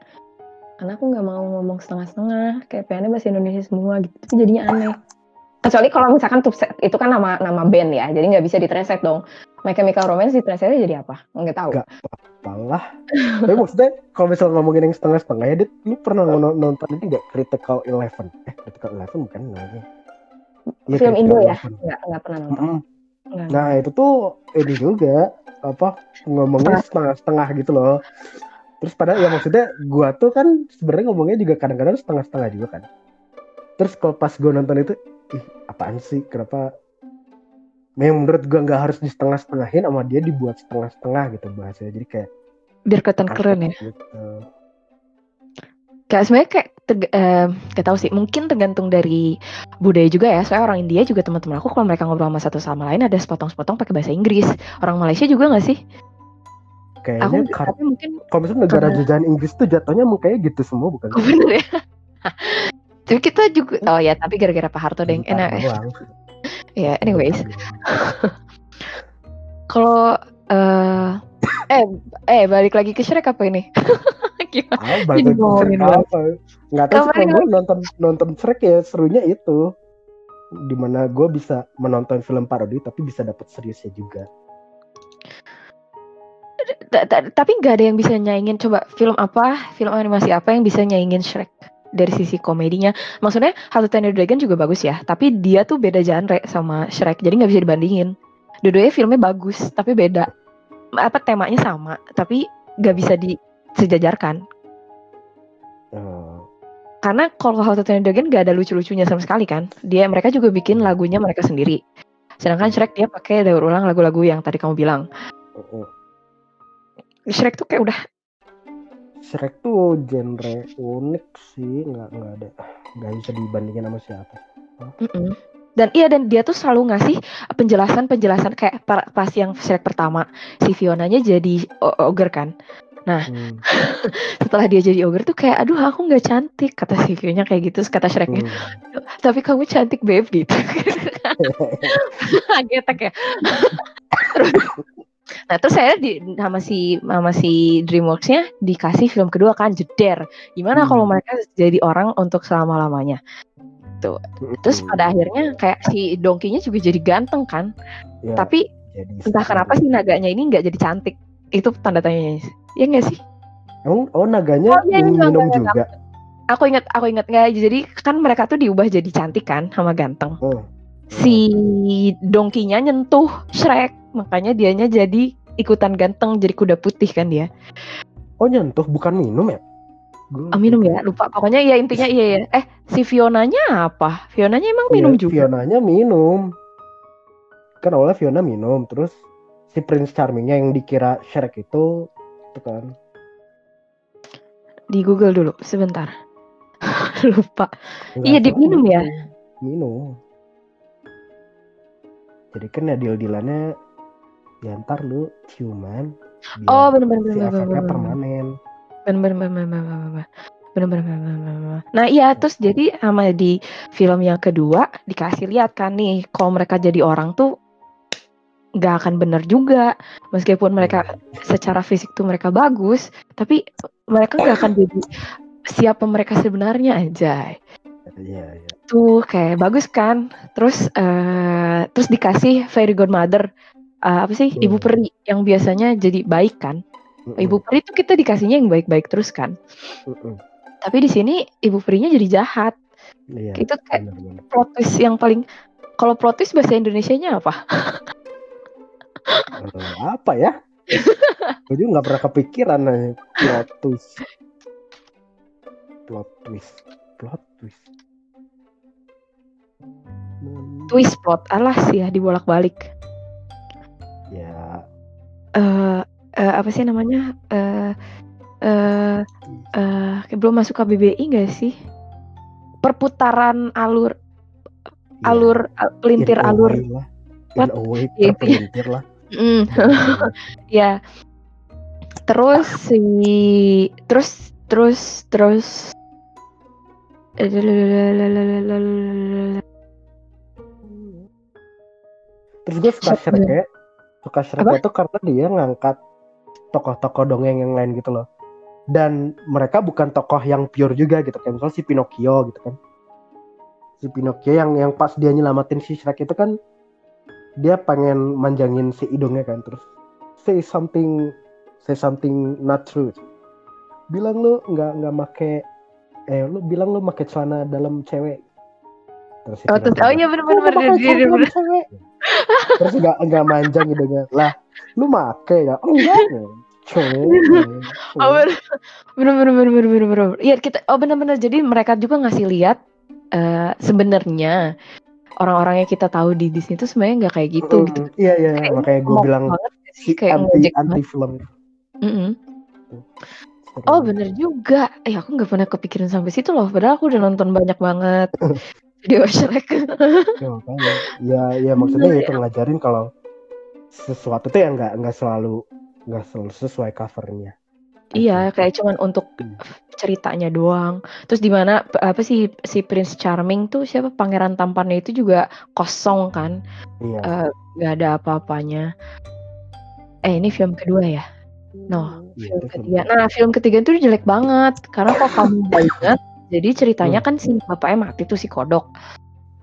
Karena aku nggak mau ngomong setengah-setengah. Kayak pengennya bahasa Indonesia semua gitu. Tapi jadinya aneh. Kecuali kalau misalkan Tupset itu kan nama nama band ya, jadi nggak bisa ditranslate dong. My Chemical Romance ditranslate jadi apa? Nggak tahu. Nggak. Apalah. Tapi maksudnya kalau misalnya ngomongin yang setengah-setengah ya, Dit, lu pernah nonton ini nggak Critical Eleven? Eh, Critical Eleven bukan namanya. Iya, Film Indo ya? Nggak nggak pernah nonton. Mm-mm. Nggak. Nah itu tuh ini juga apa ngomongnya setengah-setengah gitu loh. Terus pada ya maksudnya gua tuh kan sebenarnya ngomongnya juga kadang-kadang setengah-setengah juga kan. Terus kalau pas gua nonton itu, ih apaan sih? Kenapa? Memang menurut gua nggak harus di setengah-setengahin sama dia dibuat setengah-setengah gitu bahasanya. Jadi kayak Biar kelihatan keren ya. Gitu. Kayak sebenarnya kayak teg- eh, nggak tahu sih. Mungkin tergantung dari budaya juga ya. Soalnya orang India juga teman-teman aku kalau mereka ngobrol sama satu sama lain ada sepotong-sepotong pakai bahasa Inggris. Orang Malaysia juga nggak sih? Kayaknya Aku kar- tapi mungkin kalau misalnya negara karena- jajahan Inggris tuh jatuhnya kayak gitu semua bukan? oh, bener ya. [laughs] Tapi kita juga oh ya tapi gara-gara Pak Harto. Bentar Enak. [laughs] Ya anyways. Bentar doang. [laughs] Kalau eh eh eh balik lagi ke Shrek apa ini? [laughs] Gimana? Ah, bahasa ngomongin Shrek apa? Nggak tahu sih gue nonton nonton Shrek ya serunya itu. Di mana gue bisa menonton film parodi tapi bisa dapat seriusnya juga. Ta- ta- Tapi nggak ada yang bisa nyaingin coba film apa, film animasi apa yang bisa nyaingin Shrek dari sisi komedinya. Maksudnya How to Train Your Dragon juga bagus ya, tapi dia tuh beda genre sama Shrek, jadi nggak bisa dibandingin. Dua-duanya filmnya bagus, tapi beda. Apa temanya sama, tapi nggak bisa disejajarkan. Eh, Karena kalau How to Train Your Dragon nggak ada lucu-lucunya sama sekali kan. Dia mereka juga bikin lagunya mereka sendiri. Sedangkan Shrek dia pakai daur ulang lagu-lagu yang tadi kamu bilang. eh, eh. Shrek tuh kayak udah Shrek tuh genre unik sih, nggak nggak ada nggak bisa dibandingin sama siapa. Mm-mm. Dan iya dan dia tuh selalu ngasih penjelasan-penjelasan kayak pas yang Shrek pertama si Fionanya jadi ogre kan. Hmm. [laughs] Setelah dia jadi ogre tuh kayak aduh aku nggak cantik kata si Fionnya kayak gitu kata Shreknya Hmm. [laughs] tapi kamu cantik babe gitu. [laughs] Getek ya. Nah terus saya di sama si sama si DreamWorks-nya dikasih film kedua kan jeder. Gimana Hmm. kalau mereka jadi orang untuk selama lamanya? Terus pada akhirnya kayak si Donkey-nya juga jadi ganteng kan. Ya, Tapi jadi entah kenapa sih naganya ini nggak jadi cantik. Itu tanda tanyanya. Ya nggak sih? Emang oh naganya Oh, iya, iya, minum juga. Aku ingat, aku ingat nggak. Jadi kan mereka tuh diubah jadi cantik kan sama ganteng. Oh. Si Donkey-nya nyentuh Shrek, makanya dianya jadi ikutan ganteng jadi kuda putih kan dia. Oh nyentuh bukan minum ya? Gua Ah, minum ya, lupa. Pokoknya ya intinya iya ya. Eh, si Fionanya apa? Fionanya emang Iya, minum juga. Fionanya minum. Kan awalnya Fiona minum, terus si Prince Charmingnya yang dikira Shrek itu itu kan. Di Google dulu sebentar. [laughs] Lupa. Nggak Iya, diminum ya? Minum. Jadi kan ya deal-dealannya ya ntar lu ciuman Oh, bener bener si bener efeknya bener. permanen. Bener bener bener bener bener bener. Bener bener bener bener bener, bener. Nah, iya terus jadi sama di film yang kedua dikasih lihat kan nih kalau mereka jadi orang tuh nggak akan bener juga meskipun mereka secara fisik tuh mereka bagus tapi mereka nggak akan jadi siapa mereka sebenarnya aja Iya, iya. tuh kayak bagus kan terus eh terus dikasih fairy godmother eh, apa sih ibu Hmm. peri yang biasanya jadi baik kan ibu peri tuh kita dikasihnya yang baik-baik terus kan mm-mm. tapi di sini ibu perinya jadi jahat Iya. itu kayak Bener-bener. plot twist yang paling kalau plot twist bahasa Indonesianya apa Eh, apa ya? Gue juga nggak pernah kepikiran nih plot twist. Plot twist. Plot twist. Hmm, twist plot alas ya dibolak-balik Ya. eh eh, apa sih namanya eh eh eh kayak belum masuk KBBI nggak sih perputaran alur ya. alur al- pelintir In alur lah. In What? a way, [laughs] Iya, terpelintir lah. Mm, [laughs] ya terus si terus terus terus Terus gue suka Shrek ya. Suka Shrek itu karena dia ngangkat tokoh-tokoh dongeng yang lain gitu loh. Dan mereka bukan tokoh yang pure juga gitu. Kayak misalnya si Pinocchio gitu kan. Si Pinocchio yang yang pas dia nyelamatin si Shrek itu kan dia pengen manjangin si hidungnya kan terus say something say something not true bilang lu nggak nggak make eh lu bilang lu make celana dalam cewek terus si oh, terus- oh iya bener "Lu bener bener pakai bener, celana bener. cewek terus nggak nggak manjang hidungnya lah lu make ya? Enggak cowok Oh bener bener bener bener bener bener bener. Iya kita oh bener bener. Jadi mereka juga ngasih lihat eh sebenarnya orang-orang yang kita tahu di Disney itu sebenarnya nggak kayak gitu Mm, gitu. iya iya Kayak makanya gue bilang si kayak anti anti film. Mm-mm. Oh bener juga. Eh aku nggak pernah kepikiran sampai situ loh. Padahal aku udah nonton banyak banget [laughs] video Shrek. [laughs] ya, makanya. ya ya maksudnya itu ngajarin kalau sesuatu tuh yang nggak nggak selalu nggak selalu sesuai covernya iya kayak cuman untuk Hmm. ceritanya doang. Terus di mana apa sih si Prince Charming tuh siapa pangeran tampannya itu juga kosong kan. iya Eh, nggak ada apa-apanya. Eh ini film kedua ya? No, Iya, film ketiga. Nah film ketiga itu jelek banget karena kalau kamu [laughs] ingat, jadi ceritanya Hmm. kan si bapaknya mati tuh si kodok.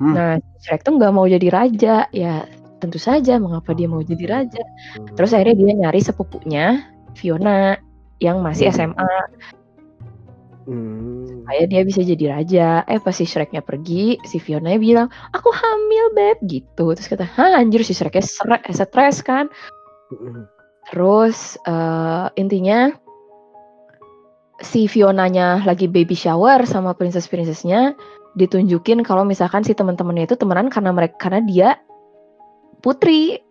Hmm. Nah Shrek tuh nggak mau jadi raja, ya tentu saja mengapa dia mau jadi raja. Terus akhirnya dia nyari sepupunya Fiona yang masih Hmm. SMA Hmm. supaya dia bisa jadi raja. Eh pas si Shreknya pergi, si Fiona bilang, aku hamil beb gitu. Terus kata, hah anjir si Shreknya eh, stres kan. Hmm. Terus eh, intinya si Fionanya lagi baby shower sama princess-princessnya ditunjukin kalau misalkan si teman-temannya itu temenan karena mereka karena dia putri.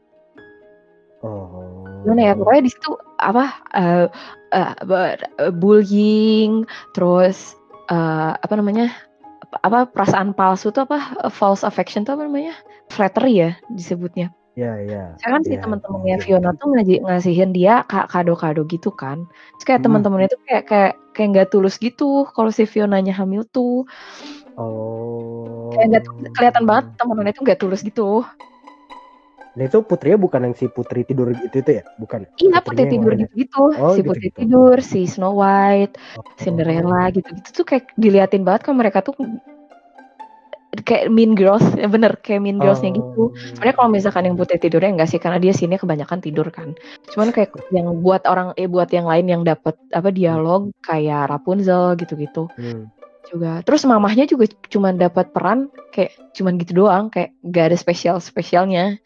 Oh. Gimana ya pokoknya di situ apa ber- eh, bullying terus eh, apa namanya apa- perasaan palsu tuh apa false affection tuh apa namanya flattery ya disebutnya ya ya saya kan si ya, teman-temannya iya. Fiona tuh ngaji, ngasihin dia ka- kado-kado gitu kan terus kayak Hmm. teman-temannya tuh kayak kayak kayak nggak tulus gitu kalau si Fionanya hamil tuh oh kayak nggak kelihatan banget teman-temannya tuh nggak tulus gitu Nah itu putrinya bukan yang si putri tidur itu itu ya, bukan? iya putri tidur lain ya? gitu-gitu Oh, si putri gitu-gitu. tidur si Snow White Oh. Cinderella gitu-gitu tuh kayak diliatin banget kan mereka tuh kayak mean girls ya bener kayak mean girlsnya gitu Oh. sebenarnya kalau misalkan yang putri tidurnya enggak sih karena dia sini kebanyakan tidur kan cuman kayak yang buat orang eh buat yang lain yang dapat apa dialog kayak Rapunzel gitu-gitu Hmm. juga terus mamahnya juga cuman dapat peran kayak cuman gitu doang kayak gak ada spesial spesialnya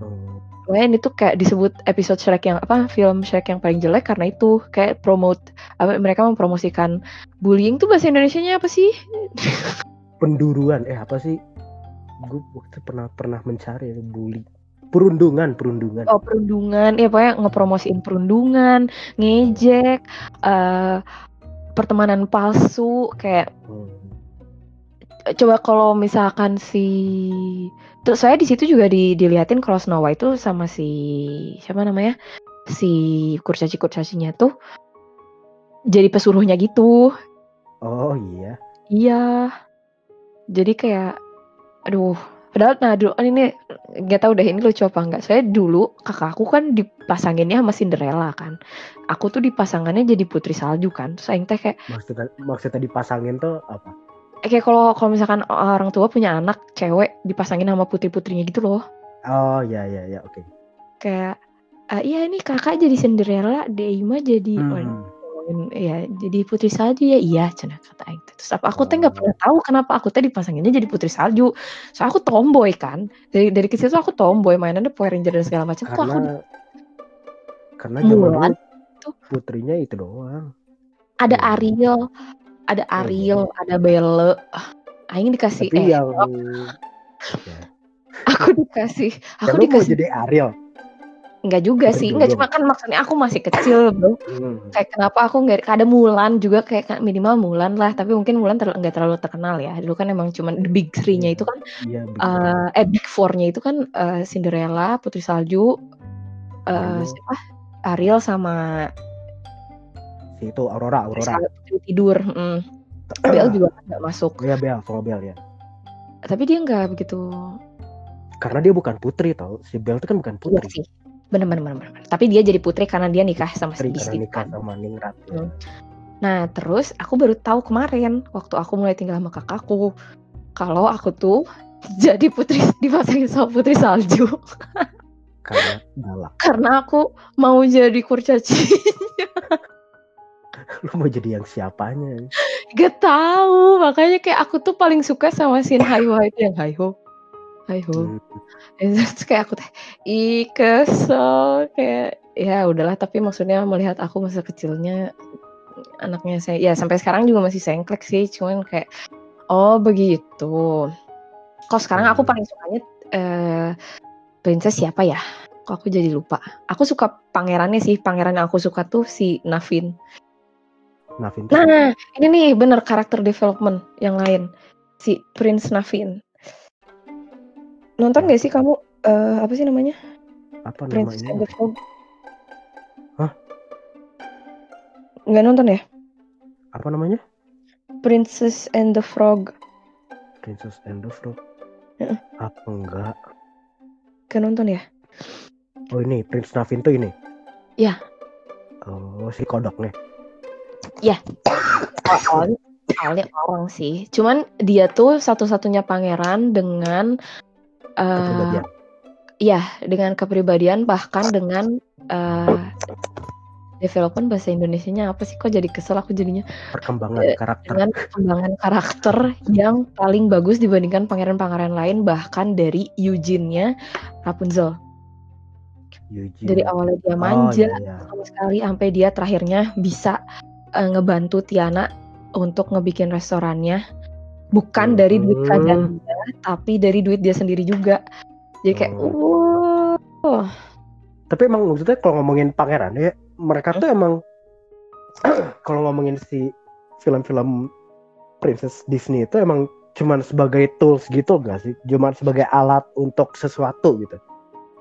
Oh. Makanya ini tuh kayak disebut episode Shrek yang apa film Shrek yang paling jelek karena itu kayak promote apa mereka mempromosikan bullying tuh bahasa Indonesianya apa sih? [laughs] Penduruan. Eh apa sih? Gue waktu pernah pernah mencari ya, bully. perundungan perundungan. Oh perundungan. Ya pokoknya ngepromosiin perundungan ngejek eh pertemanan palsu kayak Hmm. coba kalau misalkan si terus saya di situ juga di, diliatin kalau Snow White itu sama si siapa namanya? Si kurcaci kurcacinya tuh jadi pesuruhnya gitu. Oh iya. Iya jadi kayak aduh padahal nah dulu kan ini nggak tahu deh ini lucu apa enggak saya dulu kakakku kan dipasanginnya sama Cinderella kan. Aku tuh dipasangannya jadi putri salju kan. Terus aing teh kayak maksudnya maksudnya dipasangin tuh apa? Kayak kalau kalau misalkan orang tua punya anak cewek dipasangin sama putri-putrinya gitu loh. Oh ya ya ya oke. Kayak "Ah, iya ini kakak jadi Cinderella Deima jadi Hmm. Ngomongin, ya jadi putri salju ya iya cina kata Aing terus apa aku teh nggak Oh. pernah tahu kenapa aku teh dipasanginnya jadi putri salju so aku tomboy kan dari dari kecil tuh aku tomboy mainannya Power Ranger dan segala macam tuh aku karena karena zaman tuh. putrinya itu doang ada Hmm. Ariel ada Oh, Ariel ada Belle Aing dikasih tapi eh yang [laughs] ya. aku dikasih Ya, aku lu mau dikasih jadi Ariel Enggak juga sih, enggak cuma kan maksudnya aku masih kecil bro. Hmm. Kayak kenapa aku nggak ada Mulan juga kayak kan minimal Mulan lah, tapi mungkin Mulan ter- nggak terlalu terkenal ya. Dulu kan emang cuma the big three-nya itu kan, iya begitu. eh big four-nya itu kan eh, Cinderella, Putri Salju, eh Ariel. siapa? Ariel sama si itu Aurora Aurora Putri Tidur. mm. Belle juga kan nggak masuk, oh ya Bel sama Bel ya tapi dia nggak begitu. karena dia bukan putri tau si Bel itu kan bukan Iya putri sih, bener bener bener bener. Tapi dia jadi putri karena dia nikah sama si putri nikah kan. sama Ningrat. Hmm. Nah, terus aku baru tahu kemarin waktu aku mulai tinggal sama kakakku kalau aku tuh [laughs] jadi putri dipasangin sama putri salju [laughs] karena galak karena aku mau jadi kurcaci. [laughs] lu mau jadi yang siapanya Gak tahu, makanya kayak aku tuh paling suka sama scene Haiho itu yang Haiho. Haiho. Hmm. [laughs] Terus kayak aku teh ih kesel. Kayak ya udahlah tapi maksudnya melihat aku masa kecilnya anaknya saya ya sampai sekarang juga masih sengklek sih cuman kayak oh begitu. Kok sekarang aku Hmm. paling sukanya eh princess siapa ya? Kok aku jadi lupa. Aku suka pangerannya sih pangeran yang aku suka tuh si Navin. Navin nah ini nih bener karakter development yang lain. Si Prince Navin nonton gak sih kamu eh apa sih namanya apa Princess and namanya the Frog. Hah? Nggak nonton ya? apa namanya Princess and the Frog. Princess and the Frog Heeh. apa enggak Nggak nonton ya? oh ini Prince Navin tuh ini Iya. oh si kodoknya Awalnya, awalnya orang sih. Cuman dia tuh satu-satunya pangeran dengan kepribadian iya, dengan kepribadian bahkan dengan eh development bahasa Indonesianya apa sih kok jadi kesel aku jadinya perkembangan Eh, karakter dengan pengembangan karakter yang paling bagus dibandingkan pangeran-pangeran lain bahkan dari Eugene-nya Rapunzel. Eugene. Dari awalnya dia oh, manja iya, iya. sama sekali sampai dia terakhirnya bisa eh, ngebantu Tiana untuk ngebikin restorannya bukan dari duit Hmm. kerajaan tapi dari duit dia sendiri juga jadi kayak Oh. wow Tapi emang maksudnya kalau ngomongin pangeran ya mereka tuh emang [clears throat] kalau ngomongin si film-film princess Disney itu emang cuman sebagai tools gitu gak sih? Cuman sebagai alat untuk sesuatu gitu.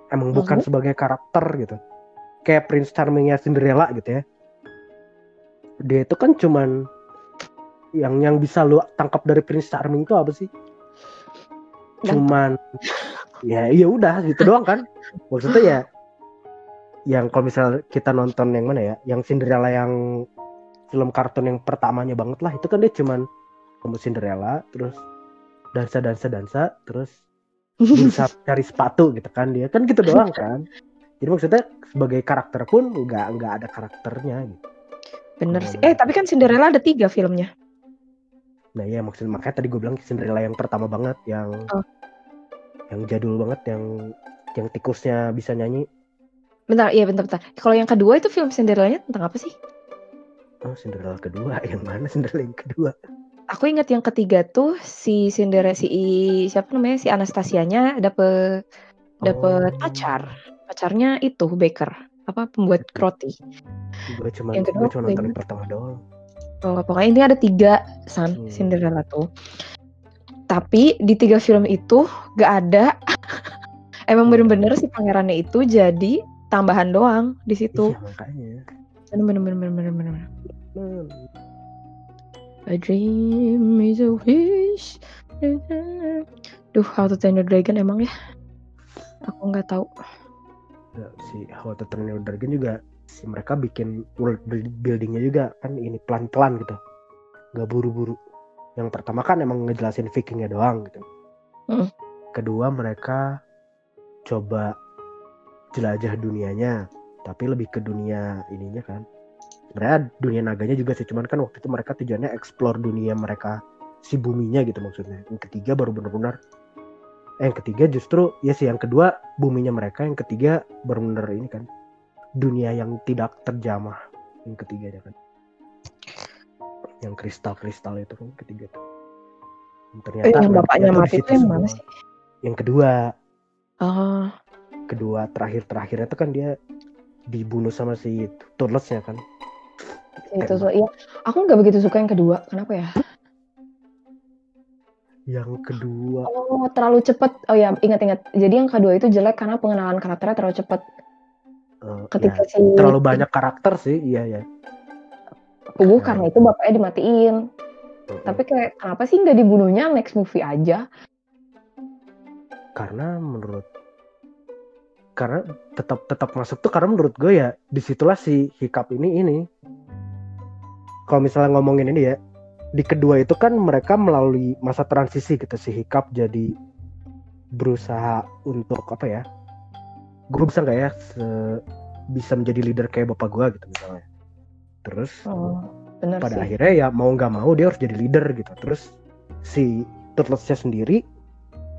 Emang bukan Mhm. sebagai karakter gitu. Kayak Prince Charmingnya Cinderella gitu ya. Dia itu kan cuman yang yang bisa lu tangkap dari Prince Charming itu apa sih? Ganteng. Cuman ya iya udah gitu doang kan. Maksudnya ya yang kalau misal kita nonton yang mana ya, yang Cinderella yang film kartun yang pertamanya banget lah, itu kan dia cuman kamu Cinderella, terus dansa dansa dansa, terus bisa [laughs] cari sepatu gitu kan dia kan gitu doang kan. Jadi maksudnya sebagai karakter pun nggak nggak ada karakternya gitu. bener sih eh tapi kan Cinderella ada tiga filmnya Nah iya maksudnya makanya tadi gue bilang Cinderella yang pertama banget, yang Oh. yang jadul banget, yang yang tikusnya bisa nyanyi. bentar iya bentar bentar kalau yang kedua itu film Cinderella-nya tentang apa sih Oh Cinderella kedua, [laughs] yang mana Cinderella yang kedua? aku ingat yang ketiga tuh si Cinderella si siapa namanya si Anastasianya dapet dapet Oh. pacar. Pacarnya itu baker, apa pembuat roti. Gue cuma Yang kedua gue cuma nonton pertama doang. Oh, pokoknya ini ada tiga San Hmm. Cinderella tuh. Tapi di tiga film itu gak ada. [laughs] Emang Hmm. bener-bener si pangerannya itu jadi tambahan doang di situ. Iya. Bener-bener bener-bener bener. Hmm. A dream is a wish. Duh, How to Train Your Dragon emang ya? Aku nggak tahu. Ya, si How to Train Your Dragon juga si mereka bikin world build- buildingnya juga kan ini pelan-pelan gitu. Nggak buru-buru. Yang pertama kan emang ngejelasin Vikingnya doang gitu. Mm. kedua mereka coba jelajah dunianya. Tapi lebih ke dunia ininya kan. Sebenarnya dunia naganya juga sih cuman kan waktu itu mereka tujuannya explore dunia mereka si buminya gitu maksudnya. Yang ketiga baru benar-benar. Eh yang ketiga justru ya sih yang kedua buminya mereka yang ketiga benar-benar ini kan dunia yang tidak terjamah yang ketiganya kan yang kristal-kristal itu kan ketiga tuh Dan ternyata Eh, yang bapaknya mati itu yang mana sih? yang kedua Oh, kedua terakhir terakhirnya tuh kan dia dibunuh sama si Turtlesnya kan itu tuh. Iya, aku nggak begitu suka yang kedua. Kenapa ya? yang kedua Oh, terlalu cepet. Oh ya, ingat-ingat. Jadi yang kedua itu jelek karena pengenalan karakternya terlalu cepet. Eh, Ketika ya, si terlalu banyak karakter sih iya ya Pugu karena itu bapaknya dimatiin. Mm-mm. Tapi kayak kenapa sih nggak dibunuhnya next movie aja? karena menurut karena tetap tetap masuk tuh karena menurut gue ya di situlah si hikap ini ini kalau misalnya ngomongin ini ya di kedua itu kan mereka melalui masa transisi gitu si hikap jadi berusaha untuk apa ya gue bisa nggak ya se- bisa menjadi leader kayak bapak gue gitu misalnya terus Oh, bener pada sih. akhirnya ya mau nggak mau dia harus jadi leader gitu terus si Turtlesnya sendiri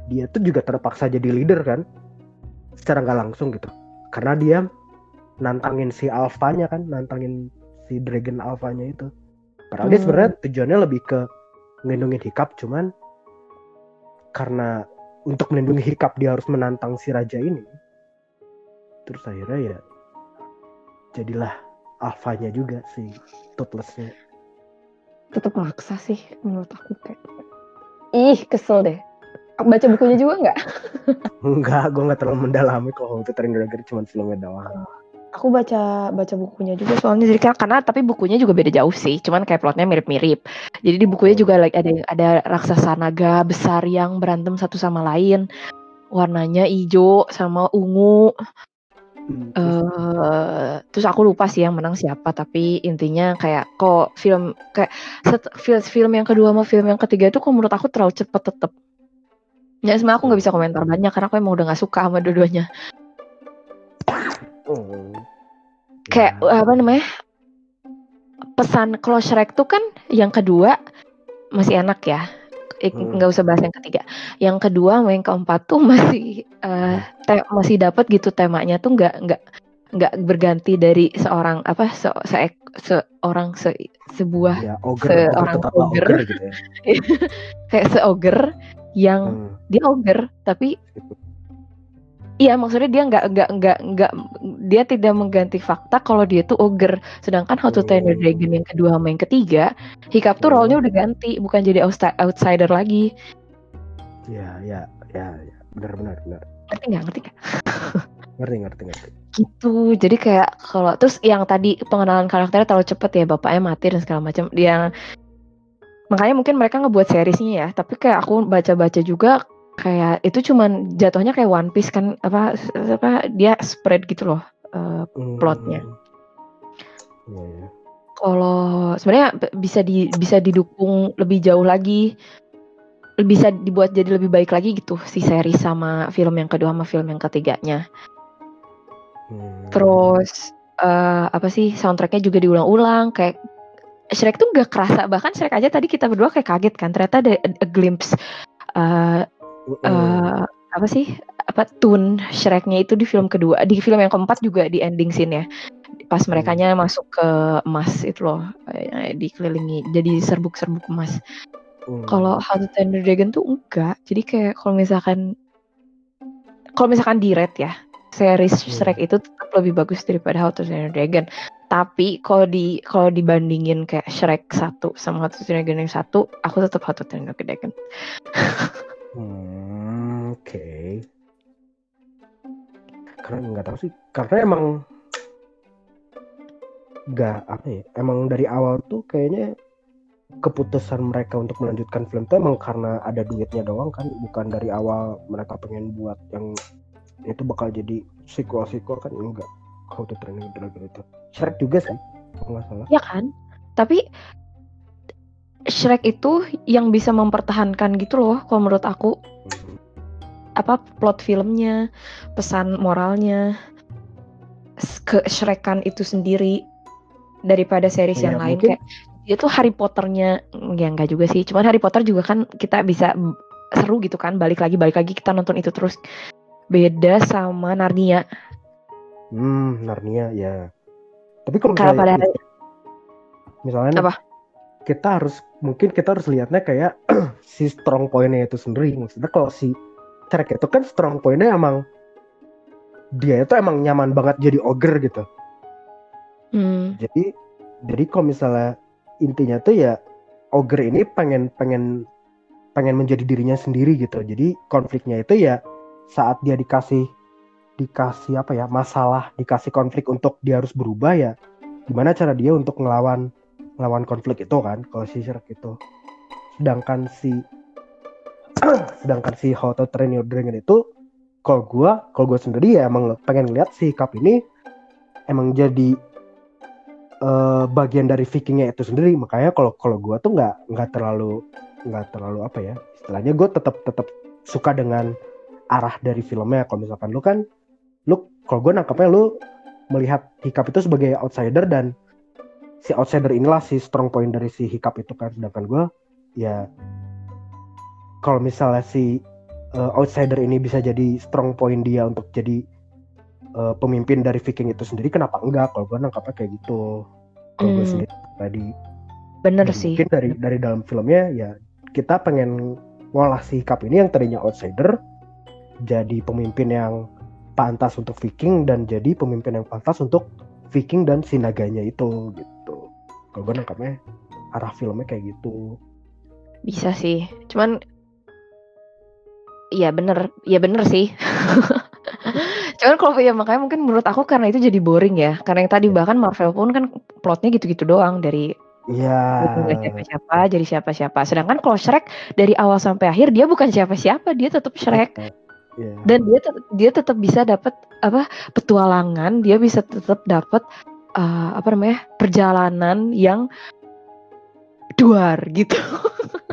dia tuh juga terpaksa jadi leader kan secara nggak langsung gitu karena dia nantangin si alfanya kan nantangin si dragon alfanya itu padahal dia Hmm. sebenarnya tujuannya lebih ke ngelindungin hikap cuman karena untuk melindungi hikap dia harus menantang si raja ini terus akhirnya ya jadilah alfanya juga si Turtlesnya Tetep maksa sih menurut aku kayak. Ih, kesel deh. Baca bukunya juga nggak? [laughs] Enggak, gue nggak terlalu mendalami kalau itu Train Dragon cuma filmnya doang. Aku baca baca bukunya juga soalnya jadi karena tapi bukunya juga beda jauh sih, cuman kayak plotnya mirip-mirip. Jadi di bukunya juga like ada ada raksasa naga besar yang berantem satu sama lain. Warnanya hijau sama ungu. Hmm, terus eh terus aku lupa sih yang menang siapa, tapi intinya kayak kok film kayak set- film film yang kedua sama film yang ketiga itu kok menurut aku terlalu cepet tetep. Ya sebenarnya aku nggak bisa komentar banyak karena aku emang udah nggak suka sama dua-duanya. oh. kayak Ya, apa namanya pesan kalau Shrek tuh kan yang kedua masih enak ya Hmm. nggak usah bahas yang ketiga yang kedua yang keempat tuh [laughs] masih eh, te- masih dapat gitu temanya tuh nggak nggak nggak berganti dari seorang apa se, se- seorang se, sebuah ya ogre, ogre seorang tetaplah ogre. ogre gitu ya. [laughs] kayak seoger yang Hmm, dia ogre tapi gitu. Iya maksudnya dia nggak nggak nggak nggak dia tidak mengganti fakta kalau dia tuh ogre. Sedangkan How to Train Your Hmm. Dragon yang kedua sama yang ketiga, Hiccup tuh Hmm. role-nya udah ganti, bukan jadi outside- outsider lagi. Ya, ya, ya, ya. Benar, benar, benar. Ngerti nggak? Ngerti nggak? [laughs] Ngerti, ngerti, ngerti. Gitu. Jadi kayak kalau terus yang tadi pengenalan karakternya terlalu cepet ya, bapaknya mati dan segala macam. Dia makanya mungkin mereka ngebuat seriesnya ya. Tapi kayak aku baca-baca juga kayak itu cuman jatuhnya kayak One Piece kan apa apa dia spread gitu loh. Hmm. Plotnya. Iya, ya. kalau sebenarnya bisa di bisa didukung lebih jauh lagi bisa dibuat jadi lebih baik lagi gitu si seri sama film yang kedua sama film yang ketiganya Hmm. terus eh, apa sih soundtracknya juga diulang-ulang kayak Shrek tuh gak kerasa bahkan Shrek aja tadi kita berdua kayak kaget kan ternyata ada a, a glimpse eh, Eh, apa sih apa tune Shreknya itu di film kedua di film yang keempat juga di ending scene ya pas mereka masuk ke emas itu loh eh, dikelilingi jadi serbuk-serbuk emas Hmm. kalau How to Train Your Dragon tuh enggak jadi kayak kalau misalkan kalau misalkan di rate ya, series Hmm. Shrek itu tetap lebih bagus daripada How to Train Your Dragon. Tapi kalau di kalau dibandingin kayak Shrek 1 sama How to Train Your Dragon yang satu, aku tetap How to Train Your Dragon. [laughs] Hmm, oke. Karena nggak tahu sih, karena emang nggak apa ya, emang dari awal tuh kayaknya keputusan mereka untuk melanjutkan film itu emang karena ada duitnya doang kan, bukan dari awal mereka pengen buat yang itu bakal jadi sequel sequel kan enggak. How to Train Your Dragon itu. Shrek juga sih, kalau nggak salah. Ya kan? Tapi Shrek itu yang bisa mempertahankan gitu loh kalau menurut aku Hmm. apa plot filmnya, pesan moralnya, s- ke-Shrekan itu sendiri daripada series Ya, yang lain mungkin- kayak dia tuh Harry Potternya ya enggak juga sih, cuman Harry Potter juga kan kita bisa seru gitu kan, balik lagi balik lagi kita nonton itu terus beda sama Narnia. Hmm, Narnia ya. Tapi kalau misalnya, pada misalnya Apa? kita harus mungkin kita harus lihatnya kayak [clears throat] si strong pointnya itu sendiri. Maksudnya kalau si Shrek itu kan strong pointnya emang dia itu emang nyaman banget jadi ogre gitu. Hmm, Jadi jadi kalau misalnya intinya tuh ya ogre ini pengen pengen pengen menjadi dirinya sendiri gitu. Jadi konfliknya itu ya saat dia dikasih dikasih apa ya masalah, dikasih konflik untuk dia harus berubah ya. Gimana cara dia untuk ngelawan ngelawan konflik itu kan kalau si Shrek itu. Sedangkan si [clears throat] sedangkan si How to Train Your Dragon itu kalau gua kalau gua sendiri ya emang pengen lihat si Cup ini emang jadi eh, bagian dari Vikingnya itu sendiri makanya kalau kalau gue tuh nggak nggak terlalu nggak terlalu apa ya istilahnya gue tetap tetap suka dengan arah dari filmnya kalau misalkan lu kan lu kalau gue nangkapnya lu melihat Hiccup itu sebagai outsider dan si outsider inilah si strong point dari si Hiccup itu kan. Sedangkan gue ya kalau misalnya si eh, outsider ini bisa jadi strong point dia untuk jadi eh, pemimpin dari Viking itu sendiri kenapa enggak? Kalau gue nangkapnya kayak gitu. Kalau gue Hmm. sendiri tadi bener sih. mungkin dari dari dalam filmnya ya kita pengen ngolah si Cup ini yang tadinya outsider jadi pemimpin yang pantas untuk Viking dan jadi pemimpin yang pantas untuk Viking dan si naganya itu gitu kalau gue nangkapnya arah filmnya kayak gitu Bisa sih. Cuman Iya bener, iya bener sih. [laughs] Cuman kalau ya makanya mungkin menurut aku karena itu jadi boring ya. Karena yang tadi bahkan Marvel pun kan plotnya gitu-gitu doang dari Iya bukan siapa-siapa jadi siapa-siapa. Sedangkan kalau Shrek dari awal sampai akhir dia bukan siapa-siapa, dia tetap Shrek Iya. dan dia tetap dia tetap bisa dapat apa petualangan, dia bisa tetap dapat eh, apa namanya perjalanan yang duar gitu.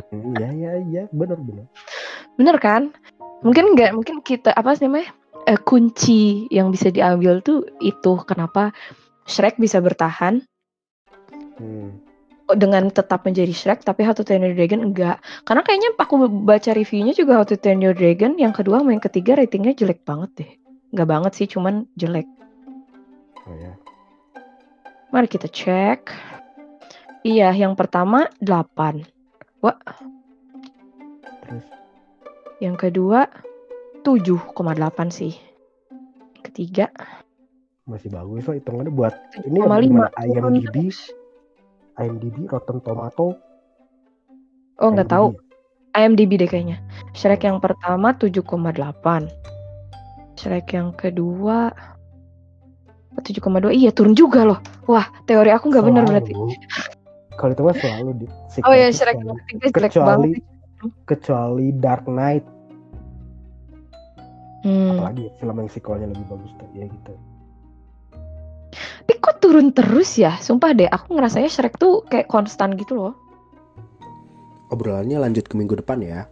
Iya iya iya benar benar Bener kan? Mungkin nggak mungkin kita apa sih namanya eh, kunci yang bisa diambil tuh itu kenapa Shrek bisa bertahan Hmm. dengan tetap menjadi Shrek tapi How to Train Your Dragon enggak. Karena kayaknya aku baca reviewnya juga How to Train Your Dragon yang kedua sama yang ketiga ratingnya jelek banget deh. Enggak banget sih cuman jelek. oh ya Mari kita cek. Iya, yang pertama 8. terus Yang kedua 7,8 sih. Ketiga masih bagus lah hitungannya buat ini 7,5. gimana Turun IMDb. IMDb Rotten Tomato Oh, nggak tahu. IMDb deh kayaknya. Shrek yang pertama 7,8. Shrek yang kedua 7,2. Iya, turun juga loh. Wah, teori aku nggak benar berarti. Kalau itu mah selalu di [laughs] Oh ya, tuh Shrek kecuali banget. kecuali Dark Knight Hmm. apalagi ya, film yang sequelnya lebih bagus tuh ya gitu Tapi kok turun terus ya? Sumpah deh, aku ngerasanya Shrek tuh kayak konstan gitu loh. obrolannya lanjut ke minggu depan ya